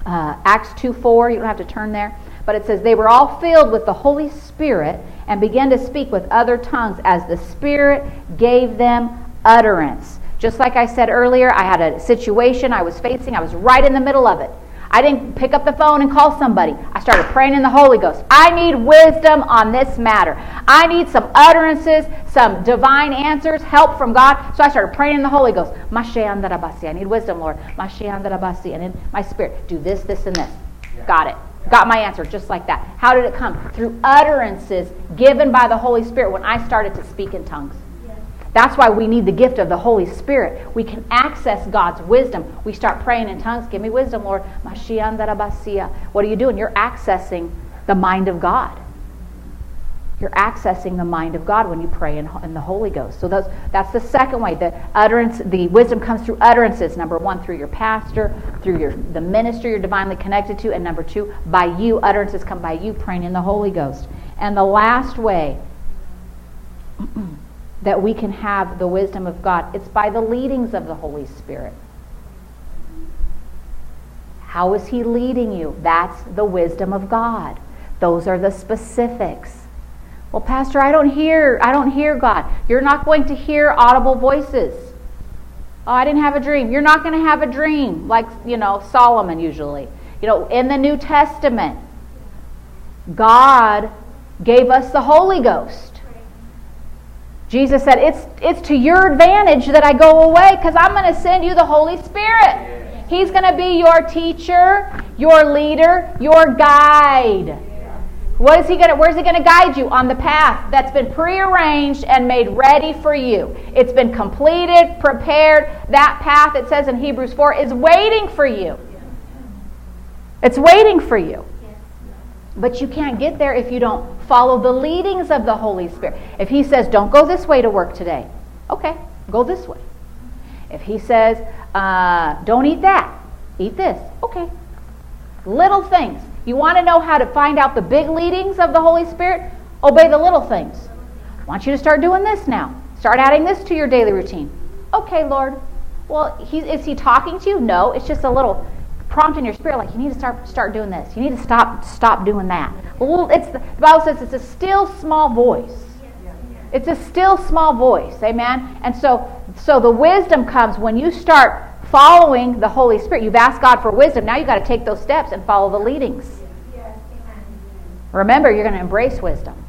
Speaker 2: Uh, Acts 2 4, you don't have to turn there, but it says, They were all filled with the Holy Spirit and began to speak with other tongues as the Spirit gave them utterance. Just like I said earlier, I had a situation I was facing, I was right in the middle of it. I didn't pick up the phone and call somebody. I started praying in the Holy Ghost. I need wisdom on this matter. I need some utterances, some divine answers, help from God. So I started praying in the Holy Ghost. I need wisdom, Lord. And in my spirit, do this, this, and this. Got it. Got my answer just like that. How did it come? Through utterances given by the Holy Spirit when I started to speak in tongues. That's why we need the gift of the Holy Spirit. We can access God's wisdom. We start praying in tongues. Give me wisdom, Lord. What are you doing? You're accessing the mind of God. You're accessing the mind of God when you pray in, in the Holy Ghost. So those, that's the second way. The utterance, the wisdom comes through utterances. Number one, through your pastor, through your the ministry you're divinely connected to, and number two, by you. Utterances come by you praying in the Holy Ghost. And the last way that we can have the wisdom of God. It's by the leadings of the Holy Spirit. How is He leading you? That's the wisdom of God. Those are the specifics. Well, Pastor, I don't hear, I don't hear God. You're not going to hear audible voices. Oh, I didn't have a dream. You're not going to have a dream like, you know, Solomon usually. You know, in the New Testament, God gave us the Holy Ghost. Jesus said, It's, it's to your advantage that I go away because I'm going to send you the Holy Spirit. He's going to be your teacher, your leader, your guide. What is he going to, where's he going to guide you? On the path that's been prearranged and made ready for you. It's been completed, prepared. That path, it says in Hebrews 4, is waiting for you. It's waiting for you. But you can't get there if you don't follow the leadings of the Holy Spirit. If He says, don't go this way to work today, okay, go this way. If He says, uh, don't eat that, eat this, okay. Little things. You want to know how to find out the big leadings of the Holy Spirit? Obey the little things. I want you to start doing this now. Start adding this to your daily routine. Okay, Lord. Well, he, is He talking to you? No, it's just a little prompt in your spirit, like you need to start start doing this. You need to stop stop doing that. Well, it's the Bible says it's a still small voice. It's a still small voice, amen. And so so the wisdom comes when you start following the Holy Spirit. You've asked God for wisdom. Now you've got to take those steps and follow the leadings. Remember, you're going to embrace wisdom.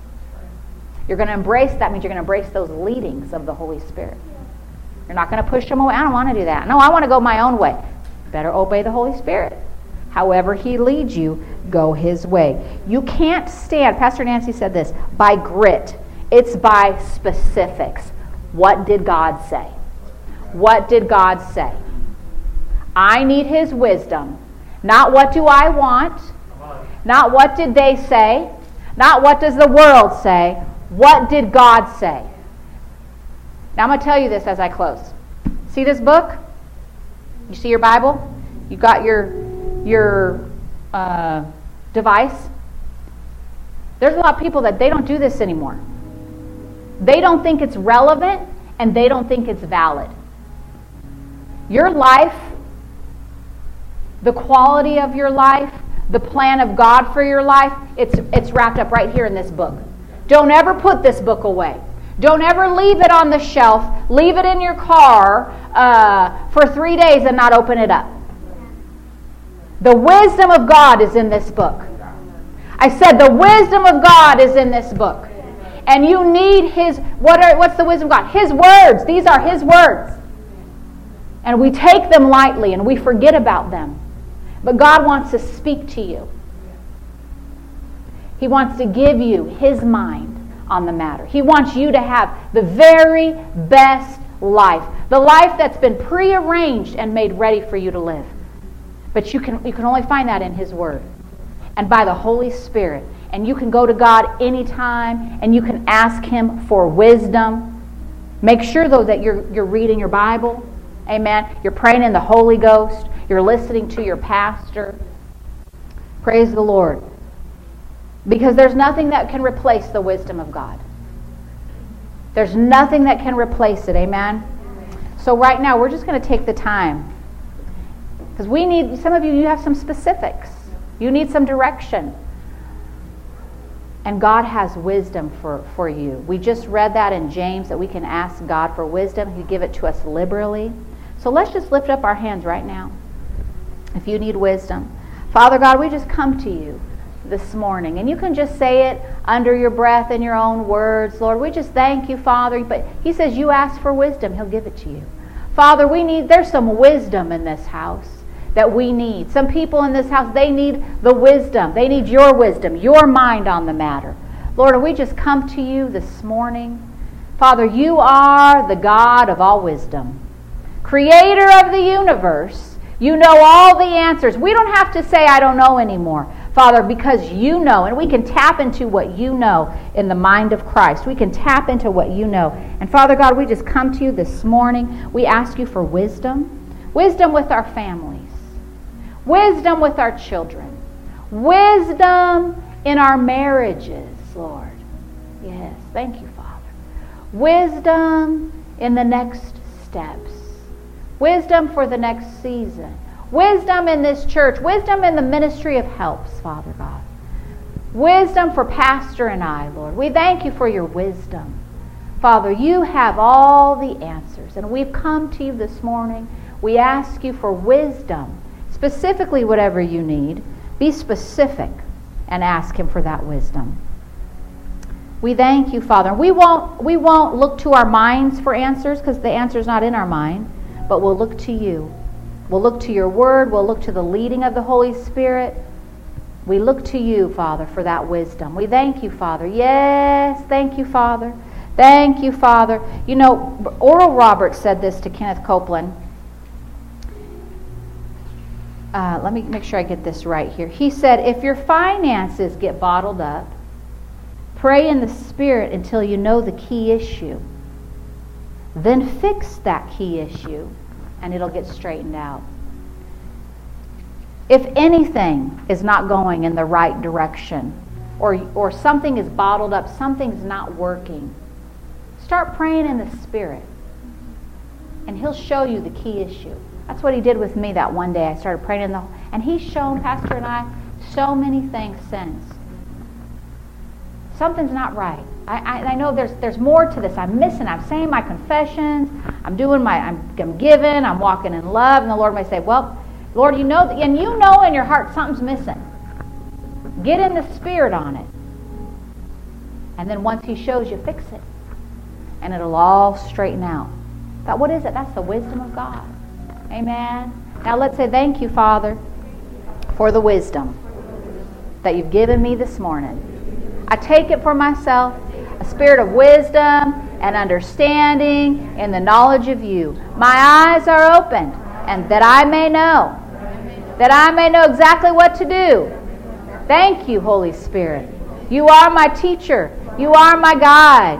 Speaker 2: You're going to embrace that means you're going to embrace those leadings of the Holy Spirit. You're not going to push them away. I don't want to do that. No, I want to go my own way. Better obey the Holy Spirit. However, He leads you, go His way. You can't stand, Pastor Nancy said this, by grit. It's by specifics. What did God say? What did God say? I need His wisdom. Not what do I want, not what did they say, not what does the world say. What did God say? Now I'm going to tell you this as I close. See this book? You see your Bible? You got your your uh, device. There's a lot of people that they don't do this anymore. They don't think it's relevant and they don't think it's valid. Your life, the quality of your life, the plan of God for your life, it's, it's wrapped up right here in this book. Don't ever put this book away. Don't ever leave it on the shelf, leave it in your car uh, for three days and not open it up. The wisdom of God is in this book. I said the wisdom of God is in this book. And you need his what are what's the wisdom of God? His words. These are his words. And we take them lightly and we forget about them. But God wants to speak to you. He wants to give you his mind on the matter. He wants you to have the very best life, the life that's been prearranged and made ready for you to live. But you can, you can only find that in His Word and by the Holy Spirit. And you can go to God anytime and you can ask Him for wisdom. Make sure, though, that you're, you're reading your Bible. Amen. You're praying in the Holy Ghost. You're listening to your pastor. Praise the Lord. Because there's nothing that can replace the wisdom of God. There's nothing that can replace it. Amen. So, right now, we're just going to take the time because we need, some of you, you have some specifics. You need some direction. And God has wisdom for, for you. We just read that in James that we can ask God for wisdom. He'll give it to us liberally. So let's just lift up our hands right now. If you need wisdom. Father God, we just come to you this morning. And you can just say it under your breath in your own words. Lord, we just thank you, Father. But He says you ask for wisdom, He'll give it to you. Father, we need, there's some wisdom in this house that we need. Some people in this house, they need the wisdom. They need your wisdom, your mind on the matter. Lord, we just come to you this morning. Father, you are the God of all wisdom, creator of the universe. You know all the answers. We don't have to say, I don't know anymore. Father, because you know, and we can tap into what you know in the mind of Christ. We can tap into what you know. And Father God, we just come to you this morning. We ask you for wisdom, wisdom with our families wisdom with our children, wisdom in our marriages, Lord. Yes, thank you, Father. Wisdom in the next steps, wisdom for the next season, wisdom in this church, wisdom in the ministry of helps, Father God. Wisdom for Pastor and I, Lord. We thank you for your wisdom. Father, you have all the answers, and we've come to you this morning. We ask you for wisdom specifically whatever you need. Be specific and ask Him for that wisdom. We thank you, Father. We won't, we won't look to our minds for answers because the answer is not in our mind, but we'll look to you. We'll look to your word. We'll look to the leading of the Holy Spirit. We look to you, Father, for that wisdom. We thank you, Father. Yes, thank you, Father. Thank you, Father. You know, Oral Roberts said this to Kenneth Copeland uh, let me make sure I get this right here. He said, if your finances get bottled up, pray in the Spirit until you know the key issue. Then fix that key issue, and it'll get straightened out. If anything is not going in the right direction, or, or something is bottled up, something's not working, start praying in the Spirit, and He'll show you the key issue. That's what he did with me that one day. I started praying in the and he's shown Pastor and I so many things since. Something's not right. I, I, I, know there's there's more to this. I'm missing. I'm saying my confessions. I'm doing my I'm, I'm giving. I'm walking in love. And the Lord may say, "Well, Lord, you know, and you know in your heart something's missing. Get in the spirit on it, and then once He shows you, fix it, and it'll all straighten out. That what is it? That's the wisdom of God. Amen. Now let's say thank you, Father, for the wisdom that you've given me this morning. I take it for myself, a spirit of wisdom and understanding and the knowledge of you. My eyes are opened, and that I may know, that I may know exactly what to do. Thank you, Holy Spirit. You are my teacher. You are my guide.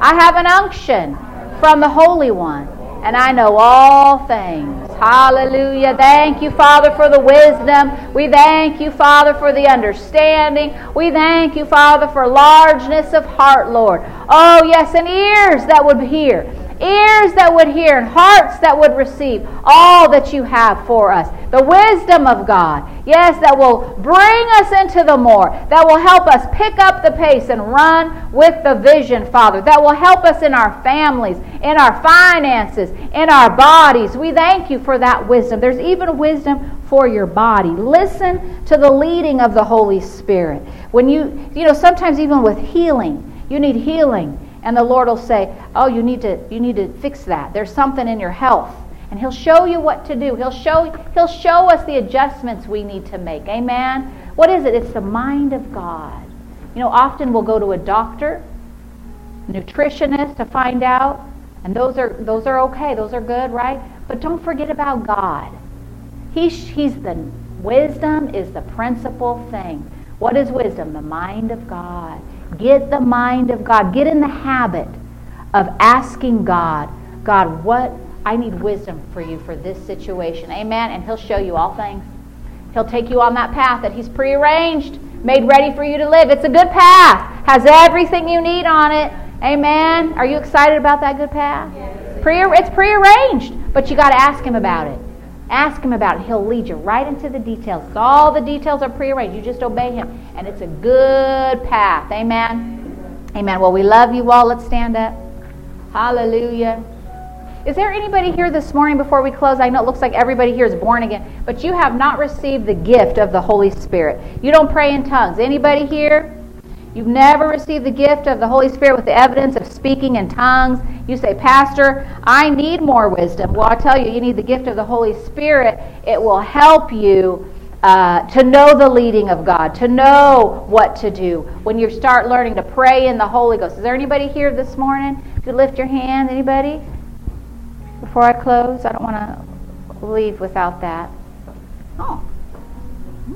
Speaker 2: I have an unction from the Holy One and I know all things. Hallelujah. Thank you, Father, for the wisdom. We thank you, Father, for the understanding. We thank you, Father, for largeness of heart, Lord. Oh, yes, and ears that would hear ears that would hear and hearts that would receive all that you have for us. The wisdom of God, yes, that will bring us into the more, that will help us pick up the pace and run with the vision, Father, that will help us in our families, in our finances, in our bodies. We thank you for that wisdom. There's even wisdom for your body. Listen to the leading of the Holy Spirit. When you, you know, sometimes even with healing, you need healing and the Lord will say, "Oh, you need to you need to fix that. There's something in your health." And he'll show you what to do. He'll show he'll show us the adjustments we need to make. Amen. What is it? It's the mind of God. You know, often we'll go to a doctor, nutritionist to find out, and those are those are okay. Those are good, right? But don't forget about God. He's he's the wisdom is the principal thing. What is wisdom? The mind of God. Get the mind of God. Get in the habit of asking God, God, what I need wisdom for you for this situation. Amen. And He'll show you all things. He'll take you on that path that He's prearranged, made ready for you to live. It's a good path, has everything you need on it. Amen. Are you excited about that good path? Yes. Pre- it's prearranged, but you got to ask Him about it. Ask him about it. He'll lead you right into the details. All the details are prearranged. You just obey him. And it's a good path. Amen. Amen. Well, we love you all. Let's stand up. Hallelujah. Is there anybody here this morning before we close? I know it looks like everybody here is born again, but you have not received the gift of the Holy Spirit. You don't pray in tongues. Anybody here? You've never received the gift of the Holy Spirit with the evidence of speaking in tongues. You say, Pastor, I need more wisdom. Well, I tell you, you need the gift of the Holy Spirit. It will help you uh, to know the leading of God, to know what to do when you start learning to pray in the Holy Ghost. Is there anybody here this morning? If you lift your hand, anybody? Before I close, I don't want to leave without that. Oh,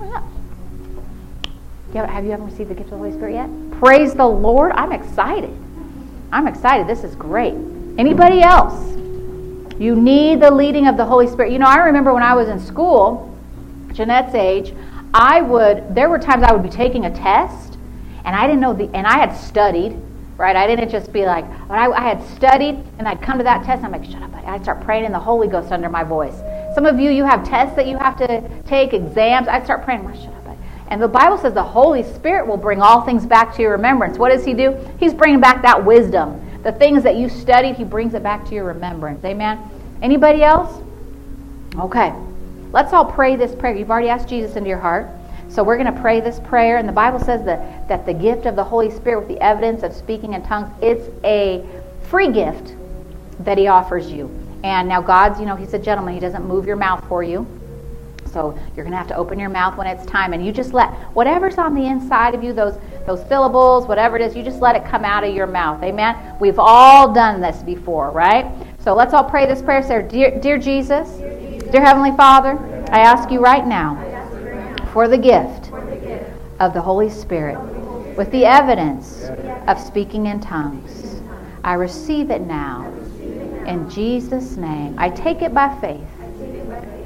Speaker 2: oh yeah. Have you ever received the gift of the Holy Spirit yet? Praise the Lord. I'm excited. I'm excited. This is great. Anybody else? You need the leading of the Holy Spirit. You know, I remember when I was in school, Jeanette's age, I would, there were times I would be taking a test and I didn't know the, and I had studied, right? I didn't just be like, I, I had studied and I'd come to that test I'm like, shut up. I'd start praying in the Holy Ghost under my voice. Some of you, you have tests that you have to take, exams. I'd start praying, shut up. And the Bible says the Holy Spirit will bring all things back to your remembrance. What does He do? He's bringing back that wisdom. The things that you studied, He brings it back to your remembrance. Amen? Anybody else? Okay. Let's all pray this prayer. You've already asked Jesus into your heart. So we're going to pray this prayer. And the Bible says that, that the gift of the Holy Spirit with the evidence of speaking in tongues, it's a free gift that He offers you. And now God's, you know, He's a gentleman. He doesn't move your mouth for you. So you're going to have to open your mouth when it's time, and you just let whatever's on the inside of you, those those syllables, whatever it is, you just let it come out of your mouth. Amen. We've all done this before, right? So let's all pray this prayer. Say, dear, dear Jesus, dear Heavenly Father, I ask you right now for the gift of the Holy Spirit with the evidence of speaking in tongues. I receive it now in Jesus' name. I take it by faith.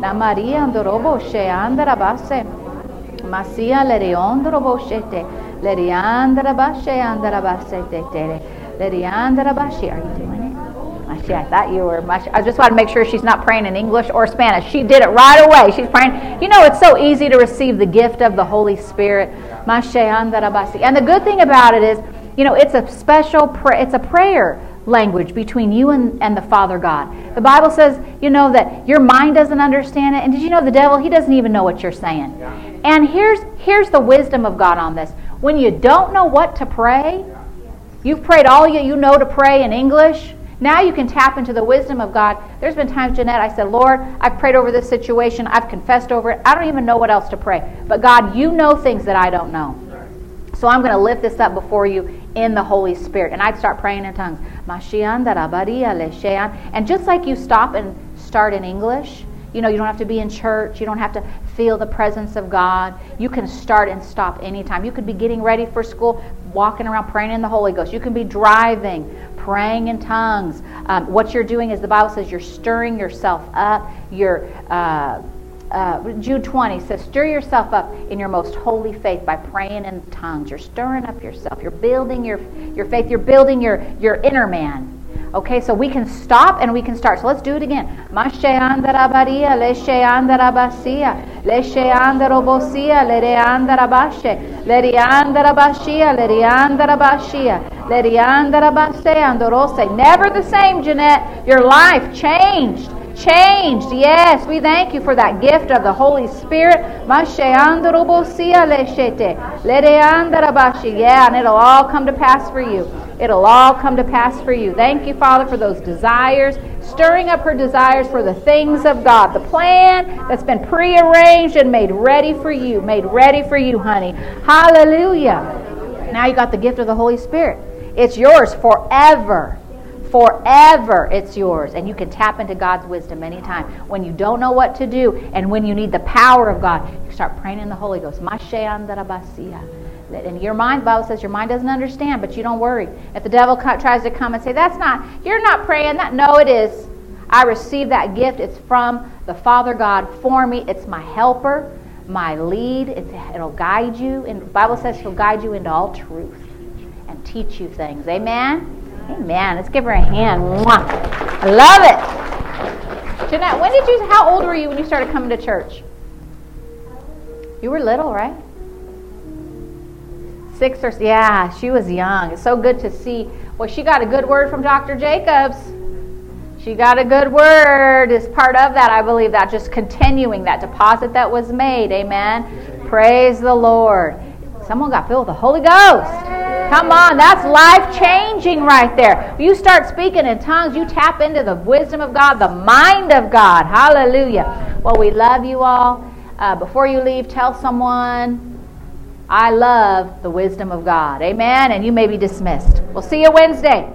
Speaker 2: La Maria andorobo she andara basse. Masia leriondo boshete. Leriandra bashe andara basse tere. Leriandra bashe. Are you doing it? Mashi, I thought you were. Mashi. I just want to make sure she's not praying in English or Spanish. She did it right away. She's praying. You know, it's so easy to receive the gift of the Holy Spirit. And the good thing about it is, you know, it's a special prayer. It's a prayer language between you and, and the Father God. The Bible says, you know, that your mind doesn't understand it. And did you know the devil, he doesn't even know what you're saying. Yeah. And here's here's the wisdom of God on this. When you don't know what to pray, you've prayed all you, you know to pray in English, Now you can tap into the wisdom of God. There's been times, Jeanette, I said, Lord, I've prayed over this situation. I've confessed over it. I don't even know what else to pray. But God, you know things that I don't know. So I'm going to lift this up before you in the Holy Spirit. And I'd start praying in tongues. And just like you stop and start in English, you know, you don't have to be in church. You don't have to feel the presence of God. You can start and stop anytime. You could be getting ready for school, walking around praying in the Holy Ghost. You can be driving, praying in tongues. Um, what you're doing is the Bible says you're stirring yourself up. You're. Uh, uh, Jude 20 says, Stir yourself up in your most holy faith by praying in tongues. You're stirring up yourself. You're building your, your faith. You're building your, your inner man. Okay, so we can stop and we can start. So let's do it again. Mashe andarabaria, leshe andarabasia, leshe andarobosia, lere andarabashe, lere andarabashia, lere andarabashia, lere andarabase, andorose. Never the same, Jeanette. Your life changed changed. Yes, we thank you for that gift of the Holy Spirit. Yeah, and it'll all come to pass for you. It'll all come to pass for you. Thank you, Father, for those desires, stirring up her desires for the things of God. The plan that's been prearranged and made ready for you, made ready for you, honey. Hallelujah. Now you got the gift of the Holy Spirit. It's yours forever. Forever it's yours. And you can tap into God's wisdom anytime. When you don't know what to do and when you need the power of God, you start praying in the Holy Ghost. And your mind, Bible says your mind doesn't understand, but you don't worry. If the devil tries to come and say, That's not, you're not praying that. No, it is. I receive that gift. It's from the Father God for me. It's my helper, my lead. It's, it'll guide you. And Bible says He'll guide you into all truth and teach you things. Amen? Amen. Let's give her a hand. Mwah. I love it. Jeanette, when did you, how old were you when you started coming to church? You were little, right? Six or, yeah, she was young. It's so good to see. Well, she got a good word from Dr. Jacobs. She got a good word as part of that, I believe, that just continuing that deposit that was made. Amen. Praise the Lord. Someone got filled with the Holy Ghost. Come on, that's life changing right there. You start speaking in tongues, you tap into the wisdom of God, the mind of God. Hallelujah. Well, we love you all. Uh, before you leave, tell someone, I love the wisdom of God. Amen. And you may be dismissed. We'll see you Wednesday.